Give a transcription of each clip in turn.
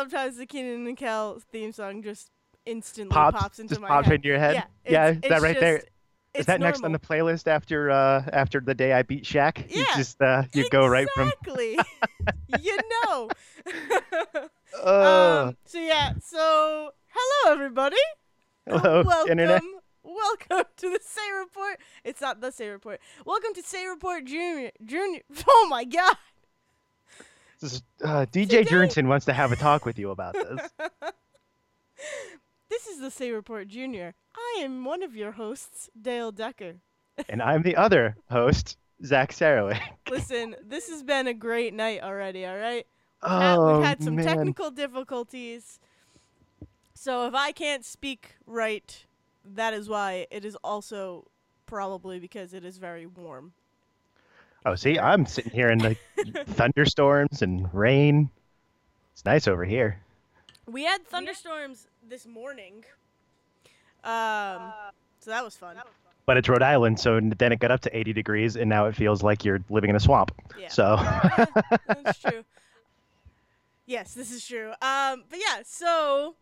Sometimes the Keenan and Kel theme song just instantly Pops, pops into just my pops head. into your head. Yeah, yeah, it's- is that right there? just- Is it's that next on the playlist after uh after the day I beat Shaq? You Yeah, just uh you go right from Exactly. you know. uh um, so yeah. So hello everybody. hello welcome. internet. Welcome to the Say Report. It's not the Say Report. Welcome to Say Report Junior. Junior. Oh my God. This uh, DJ Today- Jernson wants to have a talk with you about this. This is the Say Report Junior. I am one of your hosts, Dale Decker. and I'm the other host, Zach Sarowick. Listen, this has been a great night already. All right. We've Oh had, we've had some man. technical difficulties. So if I can't speak right, that is why. It is also probably because it is very warm. Oh, see, I'm sitting here in the thunderstorms and rain. It's nice over here. We had thunderstorms this morning. Um, so that was fun. But it's Rhode Island, so then it got up to 80 degrees, and now it feels like you're living in a swamp. Yeah. So, That's true. Yes, this is true. Um, but yeah, so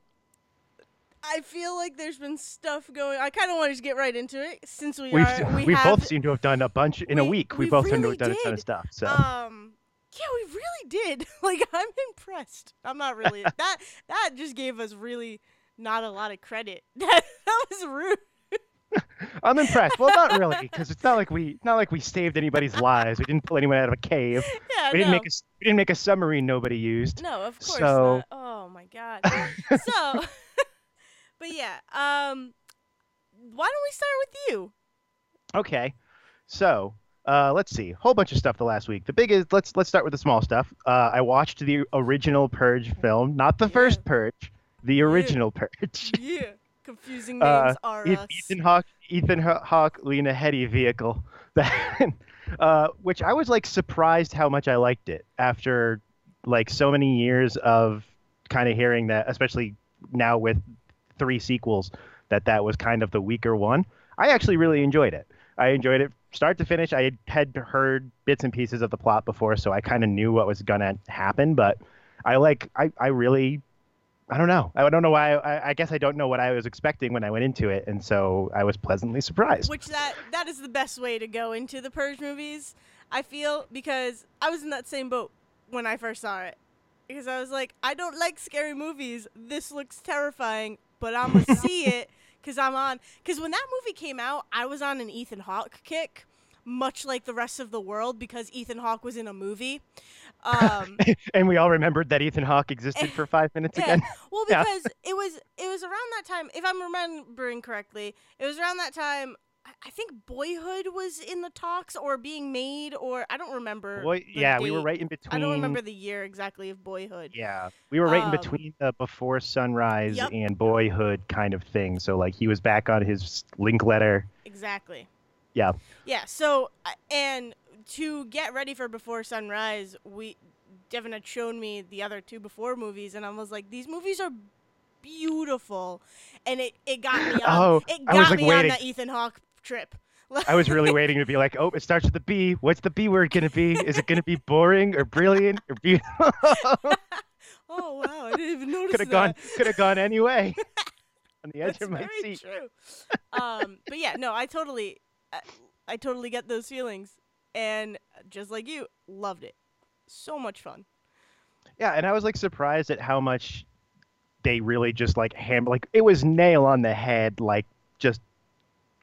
I feel like there's been stuff going. I kind of want to just get right into it since we we've, are. We we have, both seem to have done a bunch in a week. We, we both seem to have done a ton of stuff. So, Um, yeah, we really did. Like, I'm impressed. I'm not really. that that just gave us really not a lot of credit. That that was rude. I'm impressed. Well, not really, because it's not like we not like we saved anybody's lives. We didn't pull anyone out of a cave. Yeah, We didn't no. make a we didn't make a submarine nobody used. No, of course So- not. Oh my god. so, but yeah. Um, why don't we start with you? Okay, so uh, let's see, whole bunch of stuff the last week. The biggest, let's let's start with the small stuff. Uh, I watched the original Purge film, not the Yeah. first Purge, the original Purge. Yeah. Confusing Uh, names are Eth- us. Ethan Hawke, Ethan Haw- Hawke, Lena Headey vehicle, that, uh, which I was like surprised how much I liked it after like so many years of kind of hearing that, especially now with three sequels, that that was kind of the weaker one. I actually really enjoyed it. I enjoyed it start to finish. I had heard bits and pieces of the plot before, so I kind of knew what was gonna happen. But I like, I, I really I don't know. I don't know why. I, I guess I don't know what I was expecting when I went into it, and so I was pleasantly surprised. Which that that is the best way to go into the Purge movies. I feel because I was in that same boat when I first saw it. Because I was like, I don't like scary movies. This looks terrifying, but I'm gonna see it because I'm on. Because when that movie came out, I was on an Ethan Hawke kick, much like the rest of the world, because Ethan Hawke was in a movie. Um, and we all remembered that Ethan Hawke existed for five minutes Yeah. again. Well, Yeah. because it was it was around that time, if I'm remembering correctly, it was around that time. I- I think Boyhood was in the talks or being made, or I don't remember. Boy, yeah, we were right in between. I don't remember the year exactly of Boyhood. Yeah, we were right Um, in between the Before Sunrise Yep. and Boyhood kind of thing. So like he was back on his Linklater. Exactly. Yeah. Yeah. So uh, and to get ready for Before Sunrise, we Devin had shown me the other two Before movies, and I was like, these movies are beautiful, and it it got me on. Oh, it I got was, like, me waiting. on that Ethan Hawke trip. I was really waiting to be like, oh, it starts with the B. What's the B word gonna be? Is it gonna be boring or brilliant or beautiful? Oh wow, I didn't even notice that. could have gone could have gone anyway. on the edge That's of my very seat. true. um, but yeah, no, I totally, I, I totally get those feelings, and just like you, loved it. So much fun. Yeah, and I was like surprised at how much they really just like ham like it was nail on the head, like just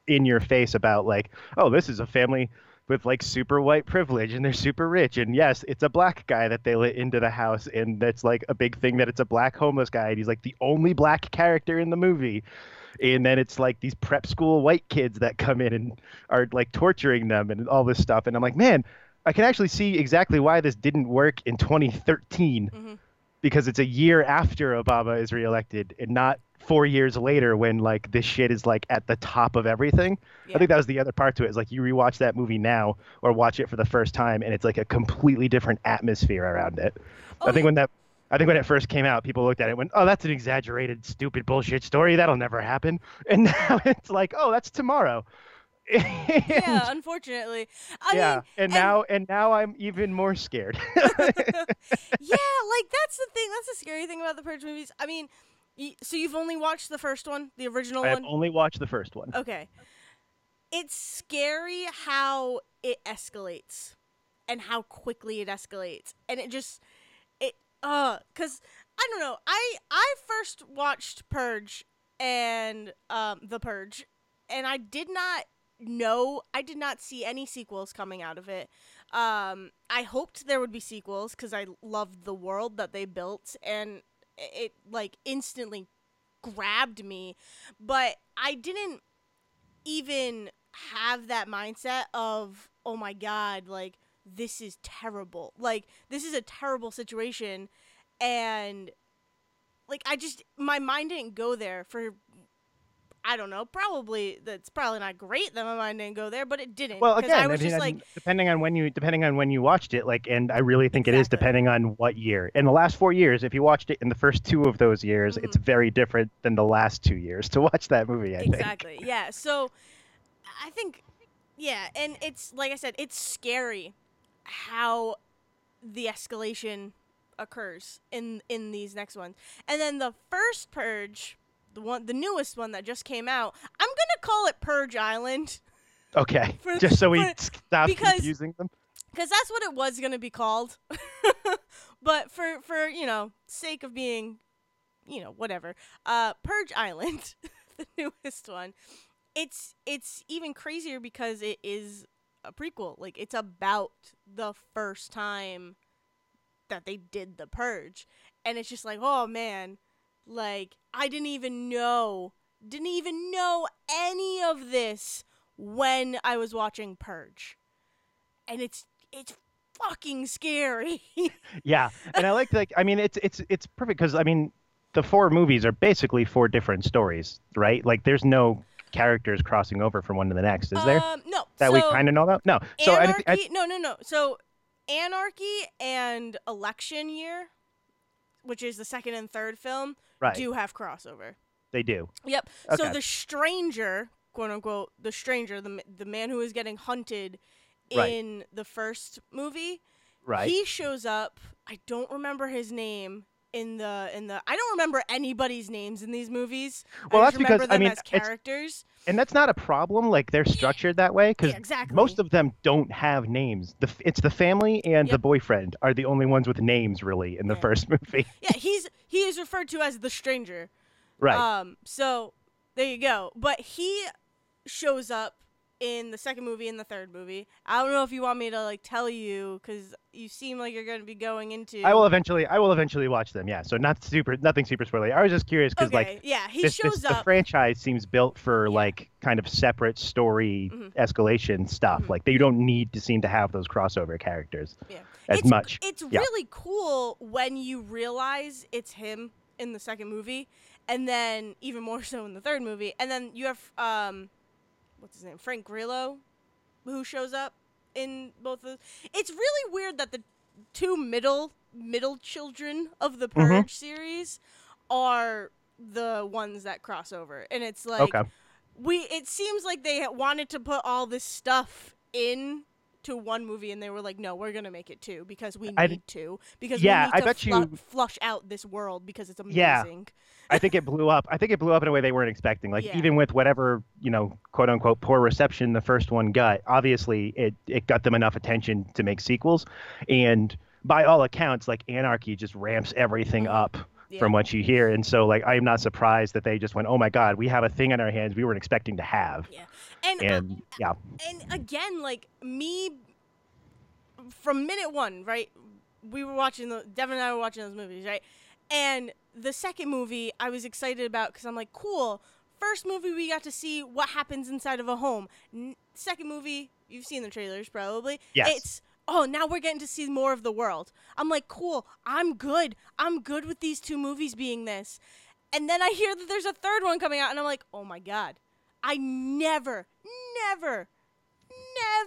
in your face about like, oh, this is a family with like super white privilege and they're super rich. And yes it's a black guy that they let into the house and that's like a big thing that it's a black homeless guy and he's like the only black character in the movie. And then it's like these prep school white kids that come in and are like torturing them and all this stuff. And i'm like man i can actually see exactly why this didn't work in 2013 Mhm. because it's a year after obama is reelected and not four years later when like this shit is like at the top of everything Yeah. i think that was the other part to it is like you rewatch that movie now or watch it for the first time and it's like a completely different atmosphere around it Oh, i think yeah. when that I think when it first came out, people looked at it and went, "Oh, that's an exaggerated, stupid bullshit story. That'll never happen." And now it's like, "Oh, that's tomorrow." yeah, unfortunately. I yeah, mean, and now and now I'm even more scared. yeah, like that's the thing. That's the scary thing about the Purge movies. I mean, y- so you've only watched the first one, the original one? I have only watched the first one. Okay. It's scary how it escalates and how quickly it escalates. And it just it uh cuz I don't know. I I first watched Purge and um The Purge and I did not know I did not see any sequels coming out of it. Um I hoped there would be sequels cuz I loved the world that they built and it like instantly grabbed me, but I didn't even have that mindset of oh my god like this is terrible. Like this is a terrible situation and like i just my mind didn't go there for i don't know probably that's probably not great that my mind didn't go there but it didn't Well, again, i was mean, just like depending on when you depending on when you watched it, like, and I really think it is depending on what year. In the last four years, if you watched it in the first two of those years, Mm-hmm. it's very different than the last two years to watch that movie. I think. exactly yeah so i think yeah and it's like i said it's scary how the escalation occurs in in these next ones and then the first purge the one the newest one that just came out i'm gonna call it purge island. Okay, For- just so we for- stop because- confusing them. because that's what it was gonna be called. But for for you know sake of being you know whatever uh purge island the newest one it's it's even crazier because it is a prequel. Like it's about the first time that they did the purge. And it's just like oh man like i didn't even know didn't even know any of this when i was watching purge and it's it's fucking scary. Yeah, and I like like I mean it's it's it's perfect because I mean the four movies are basically four different stories, right? Like there's no characters crossing over from one to the next, is there? Um, no. that so we kind of know about? No. So I, anarchy. I, no, no, no. So anarchy and election year, which is the second and third film, right, do have crossover. they do. Yep. So the stranger, quote unquote, the stranger, the the man who is getting hunted Right. in the first movie, Right. he shows up. I don't remember his name in the in the. I don't remember anybody's names in these movies. Well, I that's remember because, I mean, as characters. and that's not a problem. Like they're structured that way because Yeah, exactly. most of them don't have names. The it's the family and the boyfriend are the only ones with names really in the Yeah. first movie. yeah, he's he is referred to as the stranger. right. Um, so there you go. But he shows up in the second movie and the third movie. I don't know if you want me to like tell you because you seem like you're going to be going into. I will eventually. I will eventually watch them. Yeah. So not super. Nothing super spoilery. I was just curious because Okay, like yeah, he this, shows this, the up. franchise seems built for Yeah. like kind of separate story Mhm. escalation stuff. Mhm. Like they don't need to seem to have those crossover characters yeah. as it's, much. It's Yeah. really cool when you realize it's him in the second movie, and then even more so in the third movie, and then you have um, what's his name, Frank Grillo, who shows up in both of. It's really weird that the two middle middle children of the Mhm. Purge series are the ones that cross over, and it's like okay. we it seems like they wanted to put all this stuff in to one movie and they were like no we're gonna make it two because we need I to because Yeah, we need I to bet flu- you- flush out this world because it's amazing Yeah. I think it blew up. I think it blew up in a way they weren't expecting. Like Yeah. even with whatever you know, quote unquote, poor reception the first one got, obviously it it got them enough attention to make sequels, and by all accounts, like Anarchy just ramps everything Mhm. up Yeah. from what you hear, and so like I am not surprised that they just went, oh my god, we have a thing on our hands we weren't expecting to have, yeah and uh, and yeah, and again like me from minute one right we were watching the devin and i were watching those movies right and the second movie i was excited about because i'm like cool. First movie we got to see what happens inside of a home. N- second movie you've seen the trailers probably. Yes. it's oh now we're getting to see more of the world. I'm like cool. I'm good. I'm good with these two movies being this. And then i hear that there's a third one coming out and i'm like oh my god. I never never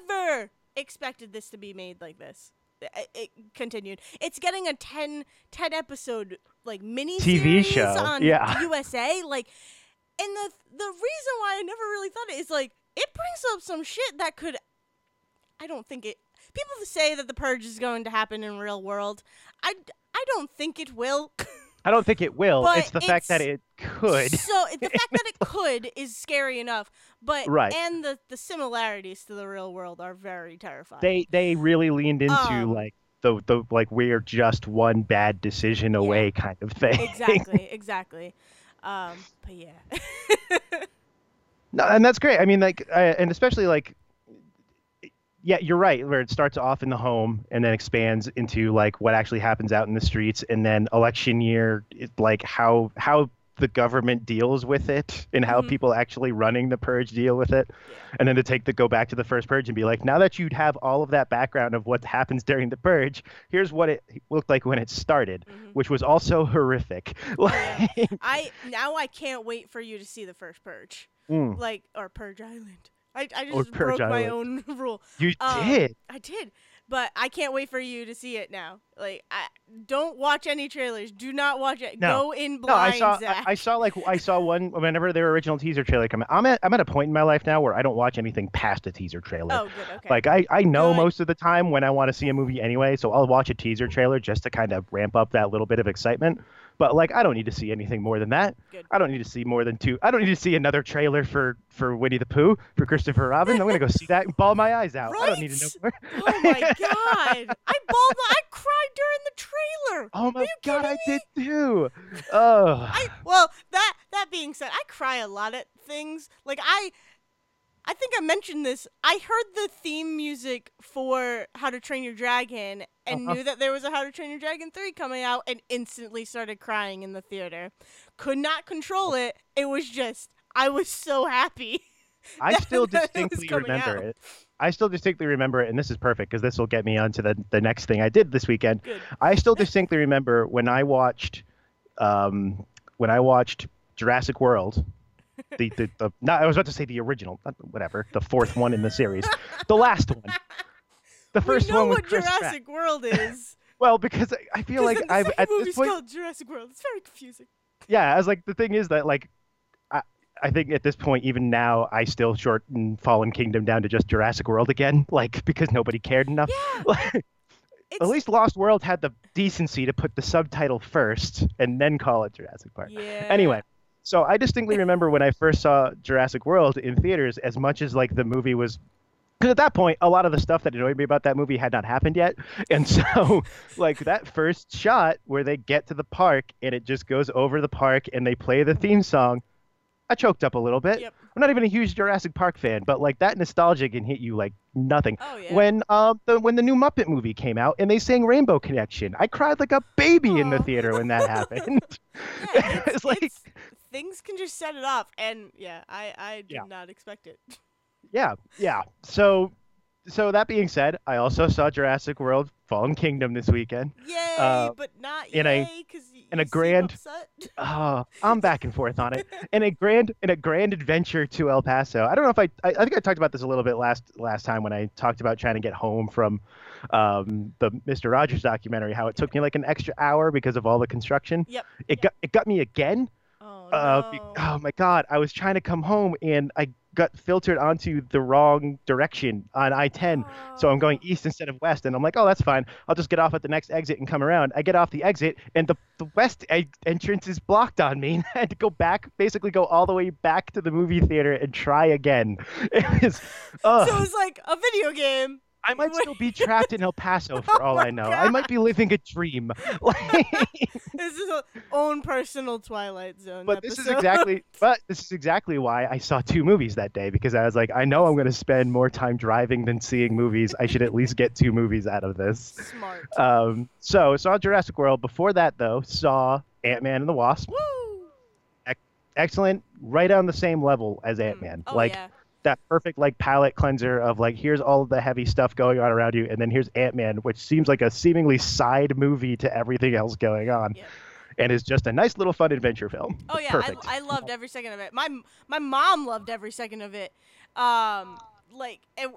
never expected this to be made like this. It, it continued. It's getting a 10, 10 episode like mini TV show, on yeah. USA. Like, and the the reason why I never really thought it is like it brings up some shit that could. I don't think it. People say that the purge is going to happen in real world. I, I don't think it will. I don't think it will. But it's the fact that it could. So the fact that it could is scary enough, but Right. and the the similarities to the real world are very terrifying. They they really leaned into Um, like the the like we're just one bad decision away kind of thing. exactly, exactly. Um, but yeah. No, and that's great. I mean, like, uh, and especially like, yeah, you're right. Where it starts off in the home and then expands into like what actually happens out in the streets, and then election year, it, like how how the government deals with it and how Mhm. people actually running the purge deal with it, and then to take the go back to the first purge and be like, now that you'd have all of that background of what happens during the purge, here's what it looked like when it started, Mhm. which was also horrific. Like, I now I can't wait for you to see the first Purge, mm, like or Purge Island. I I just broke my own rule. you Um, did. I did, but I can't wait for you to see it now. Like, I don't watch any trailers. Do not watch it. No. Go in No. I saw. I, Zach. I saw like I saw one whenever their original teaser trailer come out. I'm at I'm at a point in my life now where I don't watch anything past a teaser trailer. Oh, good. Okay. Like I, I know Good. most of the time when I want to see a movie anyway, so I'll watch a teaser trailer just to kind of ramp up that little bit of excitement. But like I don't need to see anything more than that. Good. I don't need to see more than two. I don't need to see another trailer for for Winnie the Pooh for Christopher Robin. I'm gonna go see that and bawl my eyes out. I don't need to know Right? more. oh my god! I bawled. I cried during the trailer. Oh my god, I did too. Oh. I well that that being said, I cry a lot at things. Like I I think I mentioned this. I heard the theme music for How to Train Your Dragon and Uh-huh. knew that there was a How to Train Your Dragon 3 coming out and instantly started crying in the theater. Could not control it. It was just I was so happy. I that- still that distinctly remember out. it. I still distinctly remember it, and this is perfect because this will get me onto the the next thing I did this weekend. Good. I still distinctly remember when I watched, um, when I watched Jurassic World, the the, the not, I was about to say the original, whatever, the fourth one in the series, the last one, the first we know one with what Chris Pratt. Jurassic World is. Well, because I- I feel like the I've at this movie's point, called Jurassic World. It's very confusing. yeah, I was like, the thing is that like, I, I think at this point, even now, I still shorten Fallen Kingdom down to just Jurassic World again, like because nobody cared enough. Yeah. It's, At least Lost World had the decency to put the subtitle first and then call it Jurassic Park. yeah. Anyway, so I distinctly remember when I first saw Jurassic World in theaters, as much as like the movie was. Because at that point, a lot of the stuff that annoyed me about that movie had not happened yet, and so like that first shot where they get to the park and it just goes over the park and they play the theme song, I choked up a little bit. Yep. I'm not even a huge Jurassic Park fan, but like that nostalgia can hit you like nothing Oh yeah. when um the when the new Muppet movie came out and they sang Rainbow Connection. I cried like a baby in the theater when that happened. Yeah, it's like it's- things can just set it off, and yeah, I I did Yeah. not expect it. yeah, yeah. So so that being said, I also saw Jurassic World Fallen Kingdom this weekend. Yay, Uh, but not in a- yay because in a grand-. Oh, I'm back and forth on it. In a grand in a grand adventure to El Paso. I don't know if I, I I think I talked about this a little bit last last time when I talked about trying to get home from um, the Mr. Rogers documentary. How it took me like an extra hour because of all the construction. Yep. It got it got me again. Oh Uh, be- oh my god! I was trying to come home and I got filtered onto the wrong direction on I-10. So I'm going Oh. east instead of west, and I'm like, oh, that's fine. I'll just get off at the next exit and come around. I get off the exit, and the, the west e- entrance is blocked on me. I had to go back, basically go all the way back to the movie theater and try again. So it was, ugh. So it's like a video game. I might still be trapped in El Paso for Oh all I know. I might be living a dream. This is a own personal Twilight Zone. but this is exactly but this is exactly why I saw two movies that day because I was like, I know I'm going to spend more time driving than seeing movies. I should at least get two movies out of this. smart. Um, so saw Jurassic World. Before that, though, saw Ant Man and the Wasp. Woo! Excellent, right on the same level as Ant Man. Oh like yeah. That perfect like palette cleanser of like here's all of the heavy stuff going on around you, and then here's Ant Man, which seems like a seemingly side movie to everything else going on, Yeah. and is just a nice little fun adventure film. Oh yeah, perfect. I, I loved every second of it. My my mom loved every second of it. Um, like it,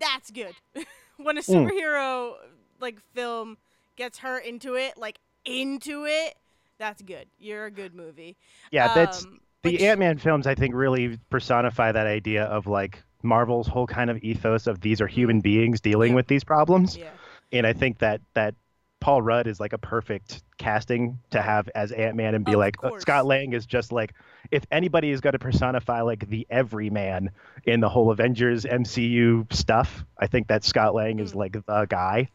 that's good. when a Mm. superhero like film gets her into it, like into it, that's good. You're a good movie. yeah, that's Um, the Which- Ant Man films, I think, really personify that idea of like Marvel's whole kind of ethos of these are human beings dealing Yeah. with these problems, Yeah. and I think that that Paul Rudd is like a perfect casting to have as Ant Man and be Of like uh. Scott Lang is just like if anybody is going to personify like the everyman in the whole Avengers MCU stuff, I think that Scott Lang is Mm. like the guy,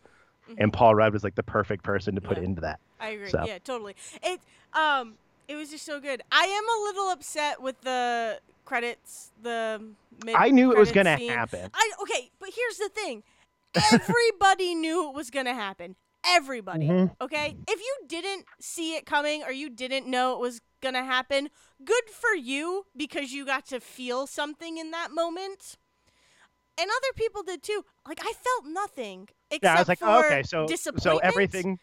and Mhm. Paul Rudd was like the perfect person to put Yeah. into that. I agree. So. Yeah, totally. It um it was just so good. I am a little upset with the credits, the I knew it was going to scene. happen. I okay, but here's the thing. Everybody knew it was going to happen. Everybody. Mhm. Okay? If you didn't see it coming or you didn't know it was going to happen, good for you because you got to feel something in that moment. And other people did too. Like I felt nothing except Yeah, I was like, for oh, okay, so so everything.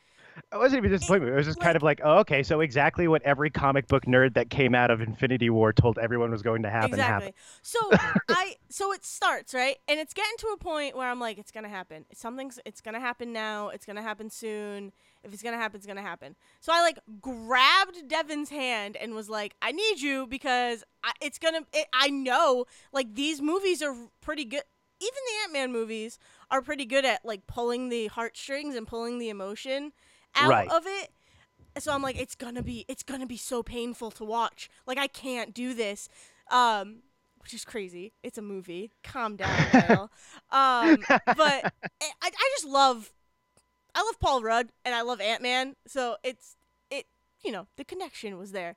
It wasn't even disappointment. It was just kind of like, oh, okay, so exactly what every comic book nerd that came out of Infinity War told everyone was going to happen exactly. happened. So I so it starts right, and it's getting to a point where I'm like, it's gonna happen. Something's it's gonna happen now. It's gonna happen soon. If it's gonna happen, it's gonna happen. So I like grabbed Devin's hand and was like, I need you because I, it's gonna. It, I know like these movies are pretty good. Even the Ant Man movies are pretty good at like pulling the heartstrings and pulling the emotion out Right. of it. So I'm like, it's gonna be, it's gonna be so painful to watch. Like I can't do this. Um, which is crazy. It's a movie. Calm down, um, but I, I just love, I love Paul Rudd and I love Ant Man. So it's it, you know, the connection was there.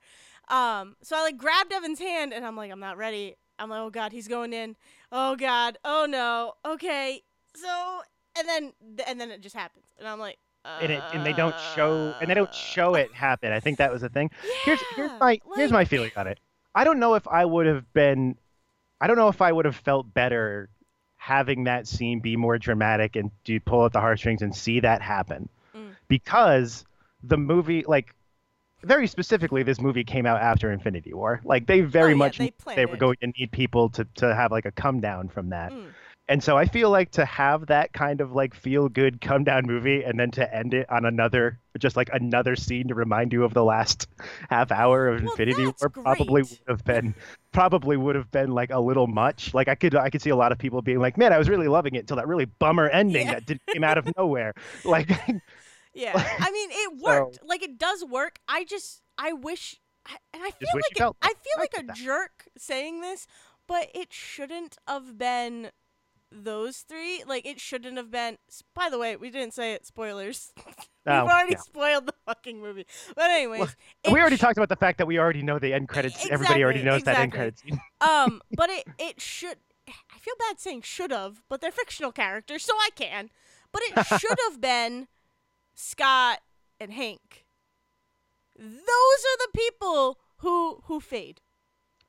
Um, so I like grabbed Devin's hand and I'm like, I'm not ready. I'm like, oh god, he's going in. Oh god. Oh no. Okay. So and then and then it just happens and I'm like. And it and they don't show and they don't uh, show it happen. I think that was the thing. Here's here's yeah, my here's my feeling on it. I don't know if I would have been I don't know if I would have felt better having that scene be more dramatic and do pull at the heartstrings and see that happen. Mm. Because the movie like very specifically this movie came out after Infinity War. Like they very Oh, yeah, much they they were going to need people to to have like a come down from that. Mm. And so I feel like to have that kind of like feel good come down movie and then to end it on another just like another scene to remind you of the last half hour of Well, Infinity War probably great. would have been probably would have been like a little much. Like I could I could see a lot of people being like, "Man, I was really loving it until that really bummer ending Yeah. that did, came out of nowhere." Like Yeah, I mean it worked. Like it does work. I just I wish, I- and I feel like it, I feel I like a that. jerk saying this, but it shouldn't have been those three. Like it shouldn't have been. By the way, we didn't say it. Spoilers. We've Oh, already yeah. spoiled the fucking movie. But anyways, Well, we already sh- talked about the fact that we already know the end credits. Everybody already Exactly, knows that end credits. um, but it it should. I feel bad saying should have, but they're fictional characters, so I can. But it should have been Scott and Hank. Those are the people who who fade.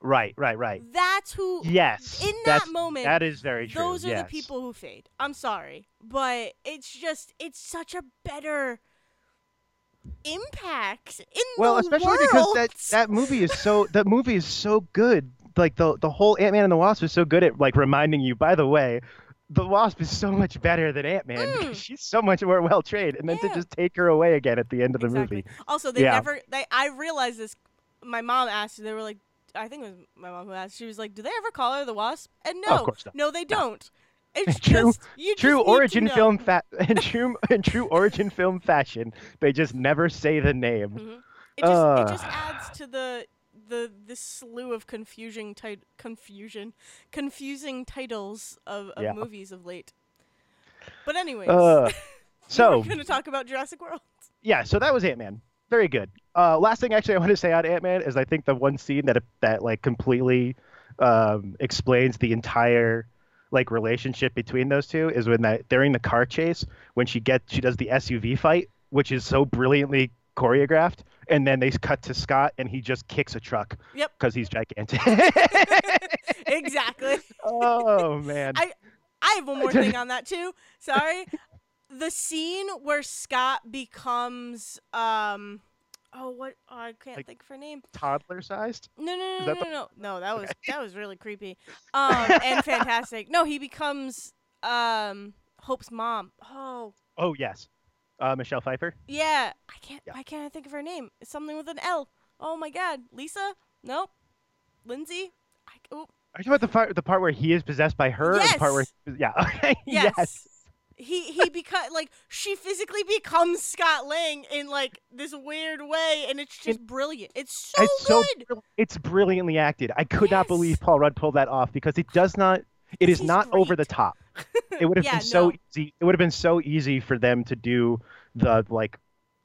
Right, right, right. That's who. Yes. In that moment, that is very true. Those are yes. the people who fade. I'm sorry, but it's just it's such a better impact in well the especially because that that movie is so that movie is so good like the the whole ant-man and the wasp is so good at like reminding you by the way the wasp is so much better than ant-man Mm. because she's so much more well trained and then Yeah. to just take her away again at the end of the exactly. movie Also, they Yeah. never. They. I realized this. My mom asked. And they were like, I think it was my mom who asked. She was like, "Do they ever call her the wasp?" And no, Of course not. no, they don't. It's True- just you true origin film fa- in true in true origin film fashion they just never say the name Mhm. It just it just adds to the the the slew of confusing tit- confusion confusing titles of, of Yeah. movies of late. But anyways, uh, so we're gonna talk about Jurassic World. yeah, so that was Ant Man. Very good. Uh, last thing, actually, I want to say on Ant Man is I think the one scene that that like completely um, explains the entire like relationship between those two is when that during the car chase when she gets she does the SUV fight, which is so brilliantly choreographed, and then they cut to Scott and he just kicks a truck Yep. because he's gigantic. exactly. oh man. I- I have one more thing on that too. Sorry. The scene where Scott becomes um oh what oh, I can't Like- think of her name. Toddler sized. No, no, no, no, that no, no, no. That was that was really creepy, um, and fantastic. No, he becomes um Hope's mom. Oh, Oh yes. Uh, Michelle Pfeiffer. yeah. I can't. Yeah. Why can't I think of her name? It's something with an L. Oh my God, Lisa? Nope. Lindsay. I, oh, Are you talking about the part the part where he is possessed by her? or The part where yeah. Okay. yes. yes. He he beca- like she physically becomes Scott Lang in like this weird way, and it's just brilliant. It's so it's so good. brill- it's brilliantly acted. I could not believe Paul Rudd pulled that off because it does not. It is He's not over the top. It would have Yeah, been so no. easy. It would have been so easy for them to do the like,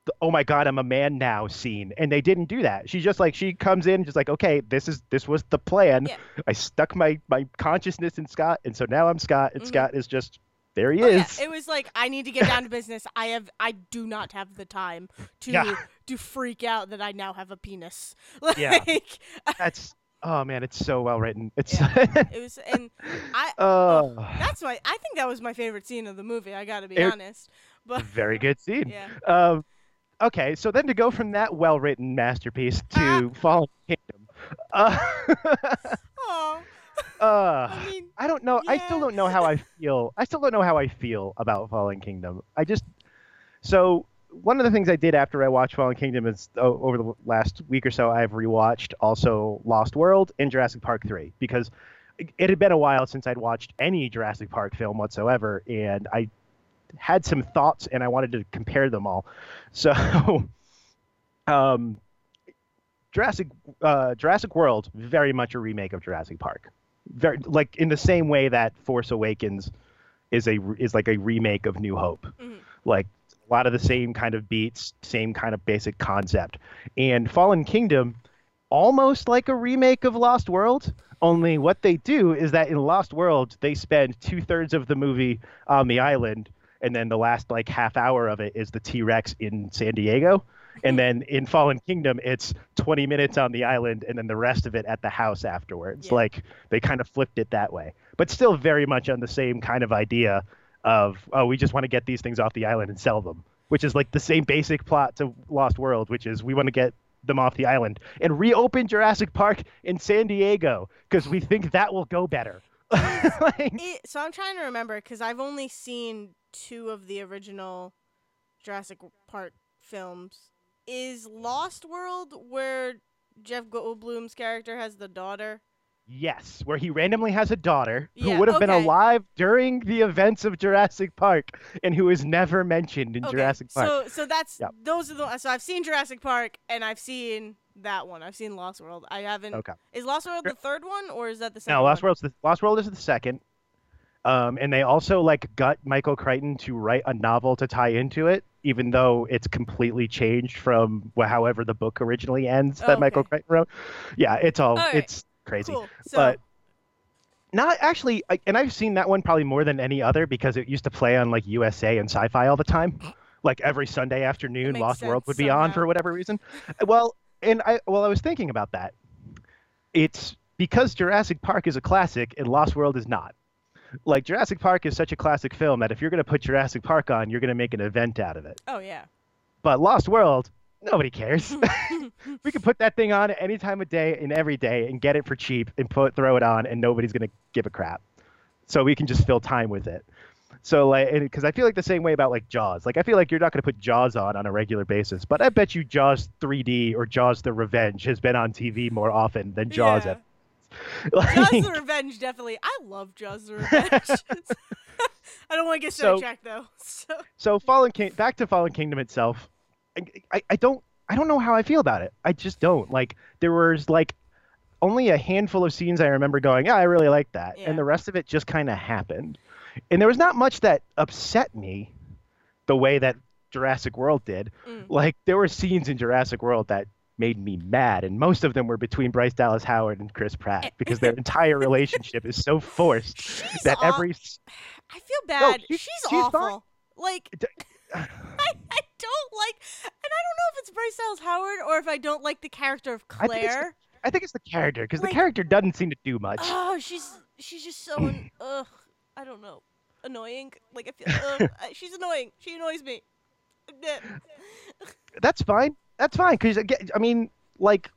the, oh my god, I'm a man now scene, and they didn't do that. She's just like she comes in, just like okay, this is this was the plan. Yeah. I stuck my my consciousness in Scott, and so now I'm Scott, and Mhm. Scott is just there. He Oh, yeah, is. It was like I need to get down to business. I have I do not have the time to Yeah. to freak out that I now have a penis. Yeah. Like That's oh man, it's so well written. It's it was and I oh, that's my I think that was my favorite scene of the movie. I got to be It- honest. But very good scene. yeah. Um, okay, so then to go from that well-written masterpiece to Fallen Kingdom, uh, Oh, uh, I mean, I don't know. I still don't know how I feel. I still don't know how I feel about Fallen Kingdom. I just so one of the things I did after I watched Fallen Kingdom is oh, over the last week or so I've rewatched also Lost World and Jurassic Park three because it it had been a while since I'd watched any Jurassic Park film whatsoever, and I had some thoughts and I wanted to compare them all. So, um, Jurassic uh, Jurassic World very much a remake of Jurassic Park, very like in the same way that Force Awakens is a is like a remake of New Hope, Mhm. like a lot of the same kind of beats, same kind of basic concept, and Fallen Kingdom almost like a remake of Lost World. Only what they do is that in Lost World they spend two thirds of the movie on the island, and then the last like half hour of it is the T Rex in San Diego. And then in Fallen Kingdom, it's 20 minutes on the island, and then the rest of it at the house afterwards. Yeah. Like they kind of flipped it that way, but still very much on the same kind of idea of oh, we just want to get these things off the island and sell them, which is like the same basic plot to Lost World, which is we want to get them off the island and reopen Jurassic Park in San Diego because we think that will go better. Like- it, so I'm trying to remember because I've only seen two of the original Jurassic Park films. Is Lost World where Jeff Goldblum's character has the daughter? Yes, where he randomly has a daughter who Yeah, would have been alive during the events of Jurassic Park and who is never mentioned in Okay, Jurassic Park. So so that's Yep. those are the so I've seen Jurassic Park and I've seen that one. I've seen Lost World. I haven't. Okay. Is Lost World the third one or is that the second? No, Lost? World's the Lost World is the second. Um, and they also like got Michael Crichton to write a novel to tie into it, even though it's completely changed from however the book originally ends that Oh, Michael. Crichton wrote. Yeah, it's all All right. it's crazy. Cool. So but not actually and i've seen that one probably more than any other because it used to play on like usa and sci-fi all the time like every sunday afternoon lost world would be on for whatever reason well and i well i was thinking about that it's because jurassic park is a classic and lost world is not like jurassic park is such a classic film that if you're going to put jurassic park on you're going to make an event out of it oh yeah. but Lost World, nobody cares. we can put that thing on any time of day and every day and get it for cheap and put throw it on and nobody's gonna give a crap. So we can just fill time with it. So like, because I feel like the same way about like Jaws. Like I feel like you're not gonna put Jaws on on a regular basis, but I bet you Jaws 3D or Jaws: The Revenge has been on TV more often than Jaws. Yeah. Like- Jaws the Revenge definitely. I love Jaws the Revenge. I don't want to get So- sidetracked though. So So Fallen King, back to Fallen Kingdom itself. I, I, I don't I don't know how I feel about it. I just don't like. There was like only a handful of scenes I remember going, yeah, I really like that, Yeah. and the rest of it just kind of happened. And there was not much that upset me, the way that Jurassic World did. Mm. Like there were scenes in Jurassic World that made me mad, and most of them were between Bryce Dallas Howard and Chris Pratt because their entire relationship is so forced she's that aw- every I feel bad. she's- she's, she's fine. awful. Like I don't like, and I don't know if it's Bryce Dallas Howard or if I don't like the character of I think it's Claire. I think it's the character because Like- the character doesn't seem to do much. Oh, she's she's just so an- ugh. I don't know, annoying. Like I feel ugh, she's annoying. She annoys me. That's fine. That's fine because I mean, like,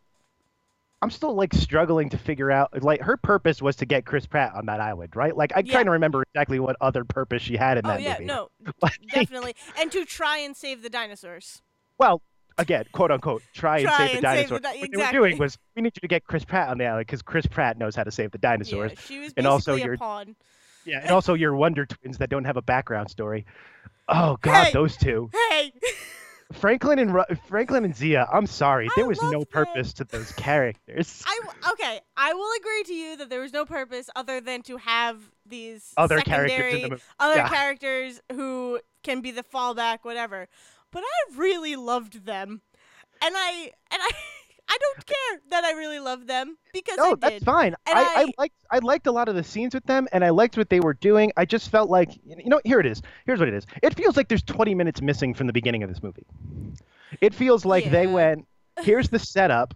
I'm still like struggling to figure out. Like, her purpose was to get Chris Pratt on that island, right? Like, I Yeah. kind of remember exactly what other purpose she had in Oh that yeah, movie. no, Like, definitely. And to try and save the dinosaurs. Well, again, quote unquote, try, and Try save the and save dinosaurs. the di- what they were doing was, we need you to get Chris Pratt on the island because Chris Pratt knows how to save the dinosaurs. Yeah, she was basically and also a your- pawn. Yeah, and also your Wonder Twins that don't have a background story. Oh God, Hey! those two, Hey, Franklin and Ru- Franklin and Zia. I'm sorry, I there was no loved them. purpose to those characters. I w- okay. I will agree to you that there was no purpose other than to have these Other characters in the movie. other Yeah. characters who can be the fallback, whatever. But I really loved them, and I and I I don't care that I really love them because I No, did. that's fine. And I, I I- liked I liked a lot of the scenes with them, and I liked what they were doing. I just felt like you know, here it is. Here's what it is. It feels like there's 20 minutes missing from the beginning of this movie. It feels like they went, here's the setup,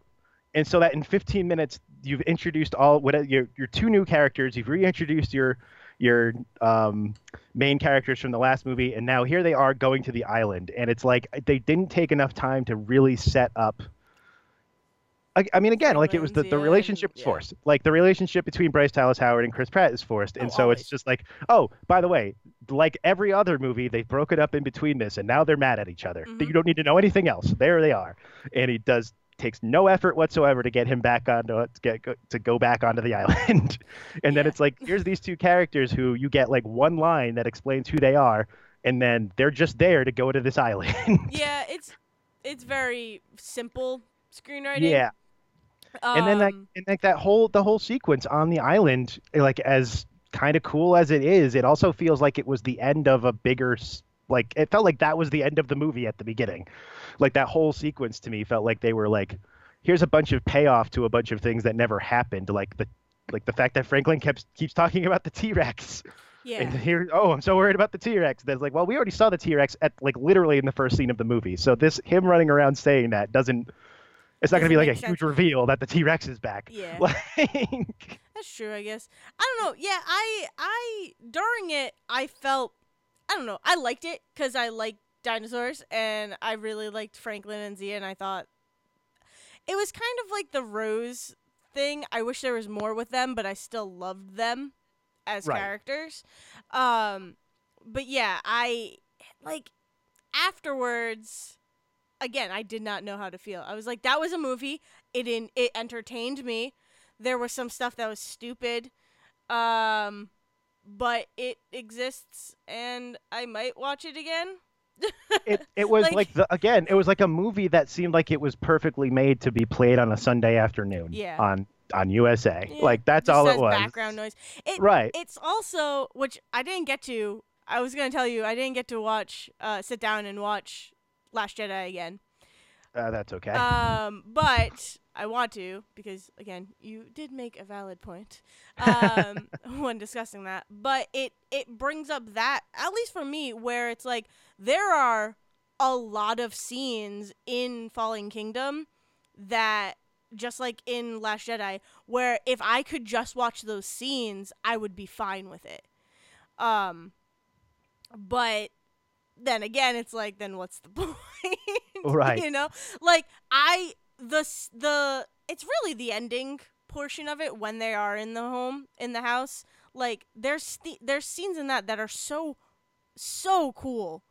and so that in 15 minutes you've introduced all what your your two new characters. You've reintroduced your your um, main characters from the last movie, and now here they are going to the island, and it's like they didn't take enough time to really set up. I, I mean, again, like it was the, the relationship was forced. Like the relationship between Bryce Dallas Howard and Chris Pratt is forced, and Oh, so always. it's just like, oh, by the way, like every other movie, they broke it up in between this, and now they're mad at each other. Mhm. You don't need to know anything else. There they are, and he does takes no effort whatsoever to get him back onto to get go, to go back onto the island, and then Yeah. it's like here's these two characters who you get like one line that explains who they are, and then they're just there to go to this island. Yeah, it's it's very simple screenwriting. yeah. And then like Um, and like that whole the whole sequence on the island like as kind of cool as it is it also feels like it was the end of a bigger like it felt like that was the end of the movie at the beginning. Like that whole sequence to me felt like they were like here's a bunch of payoff to a bunch of things that never happened like the like the fact that franklin keeps keeps talking about the t-rex. Yeah. and here oh i'm so worried about the t-rex. That's like well we already saw the t-rex at like literally in the first scene of the movie. So this him running around saying that doesn't it's not going to be like a huge reveal that the t-rex is back Yeah. like That's true, I guess. I don't know. Yeah, I I during it I felt I don't know. I liked it cuz I like dinosaurs and I really liked Franklin and Zia and I thought it was kind of like the Rose thing. I wish there was more with them, but I still loved them as Right. characters. Um but yeah, I like afterwards again, I did not know how to feel. I was like that was a movie. It in it entertained me. There was some stuff that was stupid um but it exists and i might watch it again. It, it was Like- like, the, again it was like a movie that seemed like it was perfectly made to be played on a sunday afternoon Yeah. on on usa Yeah, like that's all it was. background noise. It, right. it's also which i didn't get to i was gonna tell you i didn't get to watch uh sit down and watch last jedi again. Uh, that's okay. Um but i want to because again you did make a valid point. Um when discussing that. But it it brings up that at least for me where it's like there are a lot of scenes in Fallen kingdom that just like in last jedi where if i could just watch those scenes i would be fine with it. Um but then again it's like then what's the point? Right. you know? Like i the the it's really the ending portion of it when they are in the home in the house. Like there's th- there's scenes in that that are so so cool.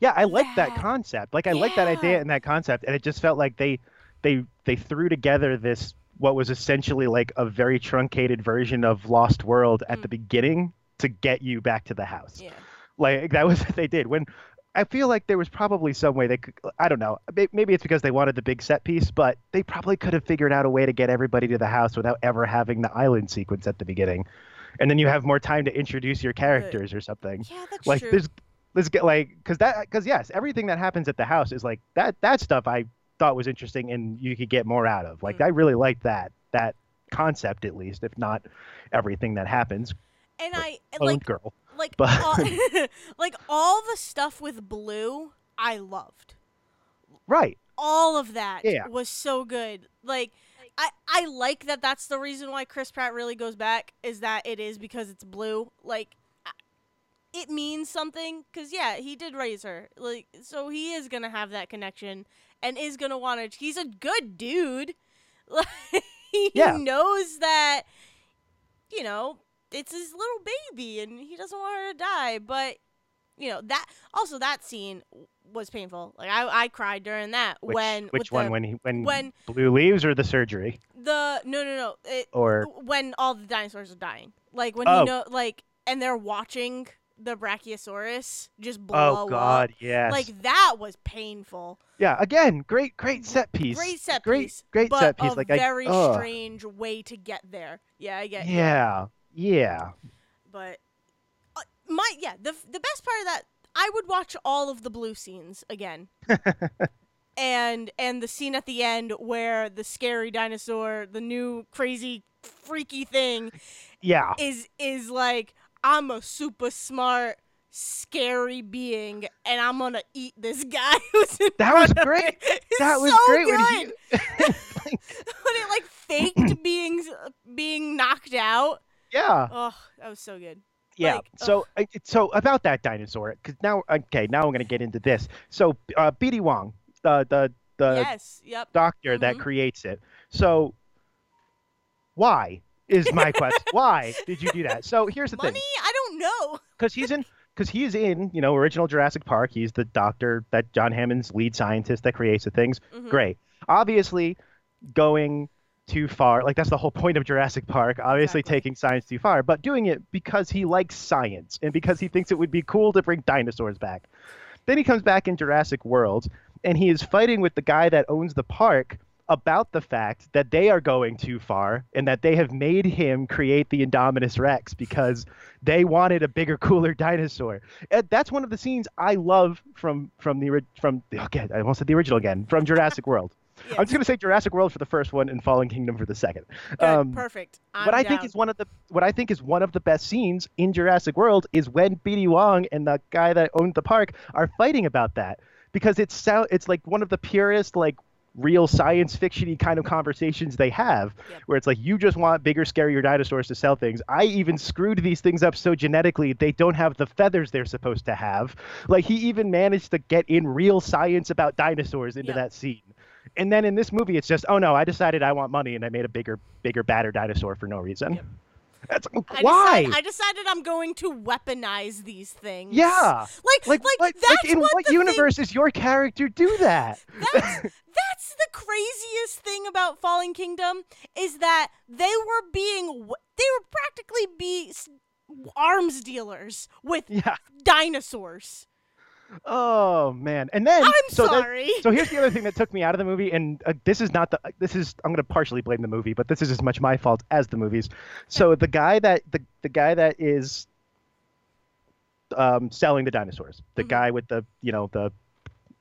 Yeah i like that that- concept. Like i like that idea and that concept and it just felt like they they they threw together this what was essentially like a very truncated version of lost world at Mm. the beginning to get you back to the house. Yeah like that was what they did. When i feel like there was probably some way they could i don't know maybe it's because they wanted the big set piece but they probably could have figured out a way to get everybody to the house without ever having the island sequence at the beginning. And then you have more time to introduce your characters or something. yeah that's like true. there's let's get like because that because yes everything that happens at the house is like that that stuff i thought was interesting and you could get more out of. Like Mm. i really liked that that concept at least if not everything that happens and i Own like girl like But- all, like all the stuff with blue i loved right all of that Yeah. was so good. Like I I like that that's the reason why Chris Pratt really goes back is that it is because it's blue. Like it means something cuz yeah, he did raise her. Like so he is going to have that connection and is going to want to he's a good dude. Like he Yeah. knows that you know, it's his little baby and he doesn't want her to die, but you know that also that scene was painful. Like I I cried during that Which, when which one? the, when he when, when- blue leaves or the surgery the no no no it, or when all the dinosaurs are dying. Like when Oh. you know like and they're watching the Brachiosaurus just oh, blow oh god up. yes Like that was painful. yeah again great great set piece Great set great piece. great but set piece a like I- very strange way to get there. Yeah, I get. you. Yeah But uh, my yeah, the the best part of that, I would watch all of the blue scenes again. and and the scene at the end where the scary dinosaur, the new crazy freaky thing yeah is is like I'm a super smart scary being and I'm going to eat this guy who's in That was great. that was so great good. when he when it like faked being being knocked out. Yeah Oh, that was so good. Yeah. Like, so, I- so about that dinosaur, because now, okay, now I'm gonna get into this. So, uh, BD Wong, the the the yes. Yep. doctor that Mhm. creates it. So, why is my question? why did you do that? So here's the Money? thing, I don't know. because he's in, because he's in, you know, original Jurassic Park. He's the doctor that John Hammond's lead scientist that creates the things. Mhm. Great. Obviously, going too far, like that's the whole point of Jurassic Park. Obviously, Exactly. taking science too far, but doing it because he likes science and because he thinks it would be cool to bring dinosaurs back. Then he comes back in Jurassic World and he is fighting with the guy that owns the park about the fact that they are going too far and that they have made him create the Indominus Rex because they wanted a bigger, cooler dinosaur. And that's one of the scenes I love from from the from okay, I almost said the original again from Jurassic World. Yes. I'm just gonna say Jurassic World for the first one and Fallen Kingdom for the second. Good. Um, Perfect. I'm what I think is one of the what I think is one of the best scenes in Jurassic World is when BD Wong and the guy that owned the park are fighting about that because it's sound it's like one of the purest like real science fictiony kind of conversations they have Yep. where it's like you just want bigger scarier dinosaurs to sell things i even screwed these things up so genetically they don't have the feathers they're supposed to have like he even managed to get in real science about dinosaurs into Yeah. that scene and then in this movie it's just oh no i decided i want money and i made a bigger bigger badder dinosaur for no reason Yep. that's I why Decide, I decided I'm going to weaponize these things. yeah Like, like like, like, that's like in what, what the thing- universe is your character do that that's that's the craziest thing about Fallen Kingdom is that they were being they were practically be arms dealers with yeah dinosaurs. Oh man and then I'm so sorry. so here's the other thing that took me out of the movie, and uh, this is not the. This is I'm going to partially blame the movie, but this is as much my fault as the movies. So the guy that the the guy that is um, selling the dinosaurs, the Mhm. guy with the you know the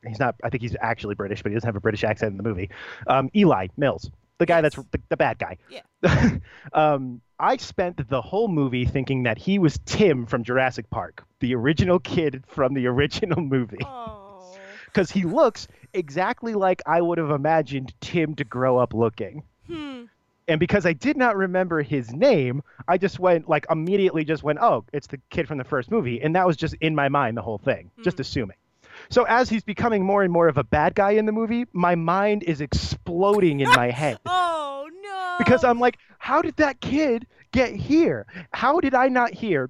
he's not. I think he's actually British, but he doesn't have a British accent in the movie. Um, Eli Mills, the guy that's the, the bad guy. Yeah. um, I spent the whole movie thinking that he was Tim from Jurassic Park, the original kid from the original movie because he looks exactly like I would have imagined Tim to grow up looking. Hmm. And because I did not remember his name, I just went like immediately just went, "Oh, it's the kid from the first movie." And that was just in my mind the whole thing, just Hmm. assuming. So as he's becoming more and more of a bad guy in the movie, my mind is exploding in my head Oh. Because I'm like, how did that kid get here? How did I not hear?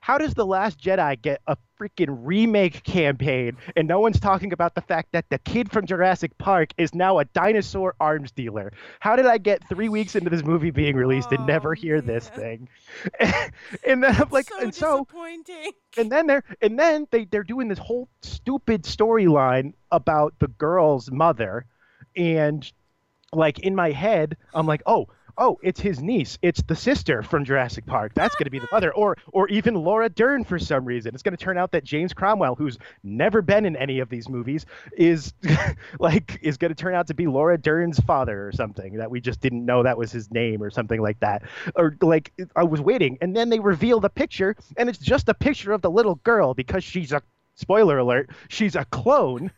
How does The Last Jedi get a freaking remake campaign and no one's talking about the fact that the kid from Jurassic Park is now a dinosaur arms dealer? How did I get three weeks into this movie being released and never Oh, hear this thing? and then I'm like, so and so disappointing. and then they're and then they they're doing this whole stupid storyline about the girl's mother and like in my head i'm like oh oh it's his niece. It's the sister from jurassic park. That's going to be the mother. Or or even laura dern for some reason. It's going to turn out that james cromwell who's never been in any of these movies is like is going to turn out to be laura dern's father or something that we just didn't know that was his name or something like that. Or like i was waiting and then they reveal the picture and it's just a picture of the little girl because she's a spoiler alert she's a clone.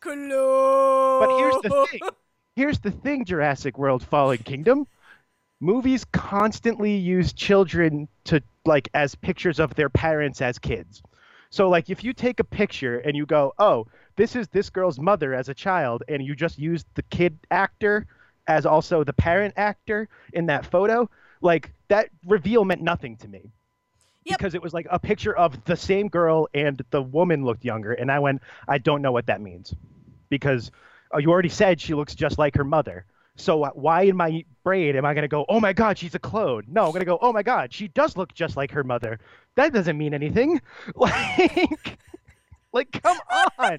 Clone. but here's the thing. Here's the thing, Jurassic World Fallen Kingdom. Movies constantly use children to like as pictures of their parents as kids. So like if you take a picture and you go, "Oh, this is this girl's mother as a child," and you just use the kid actor as also the parent actor in that photo, like that reveal meant nothing to me. Yep. because it was like a picture of the same girl and the woman looked younger, and I went, I don't know what that means, because you already said she looks just like her mother. So uh, why in my brain am I gonna go, oh my god, she's a clone? No, I'm gonna go, oh my god, she does look just like her mother. That doesn't mean anything. Like, like come on.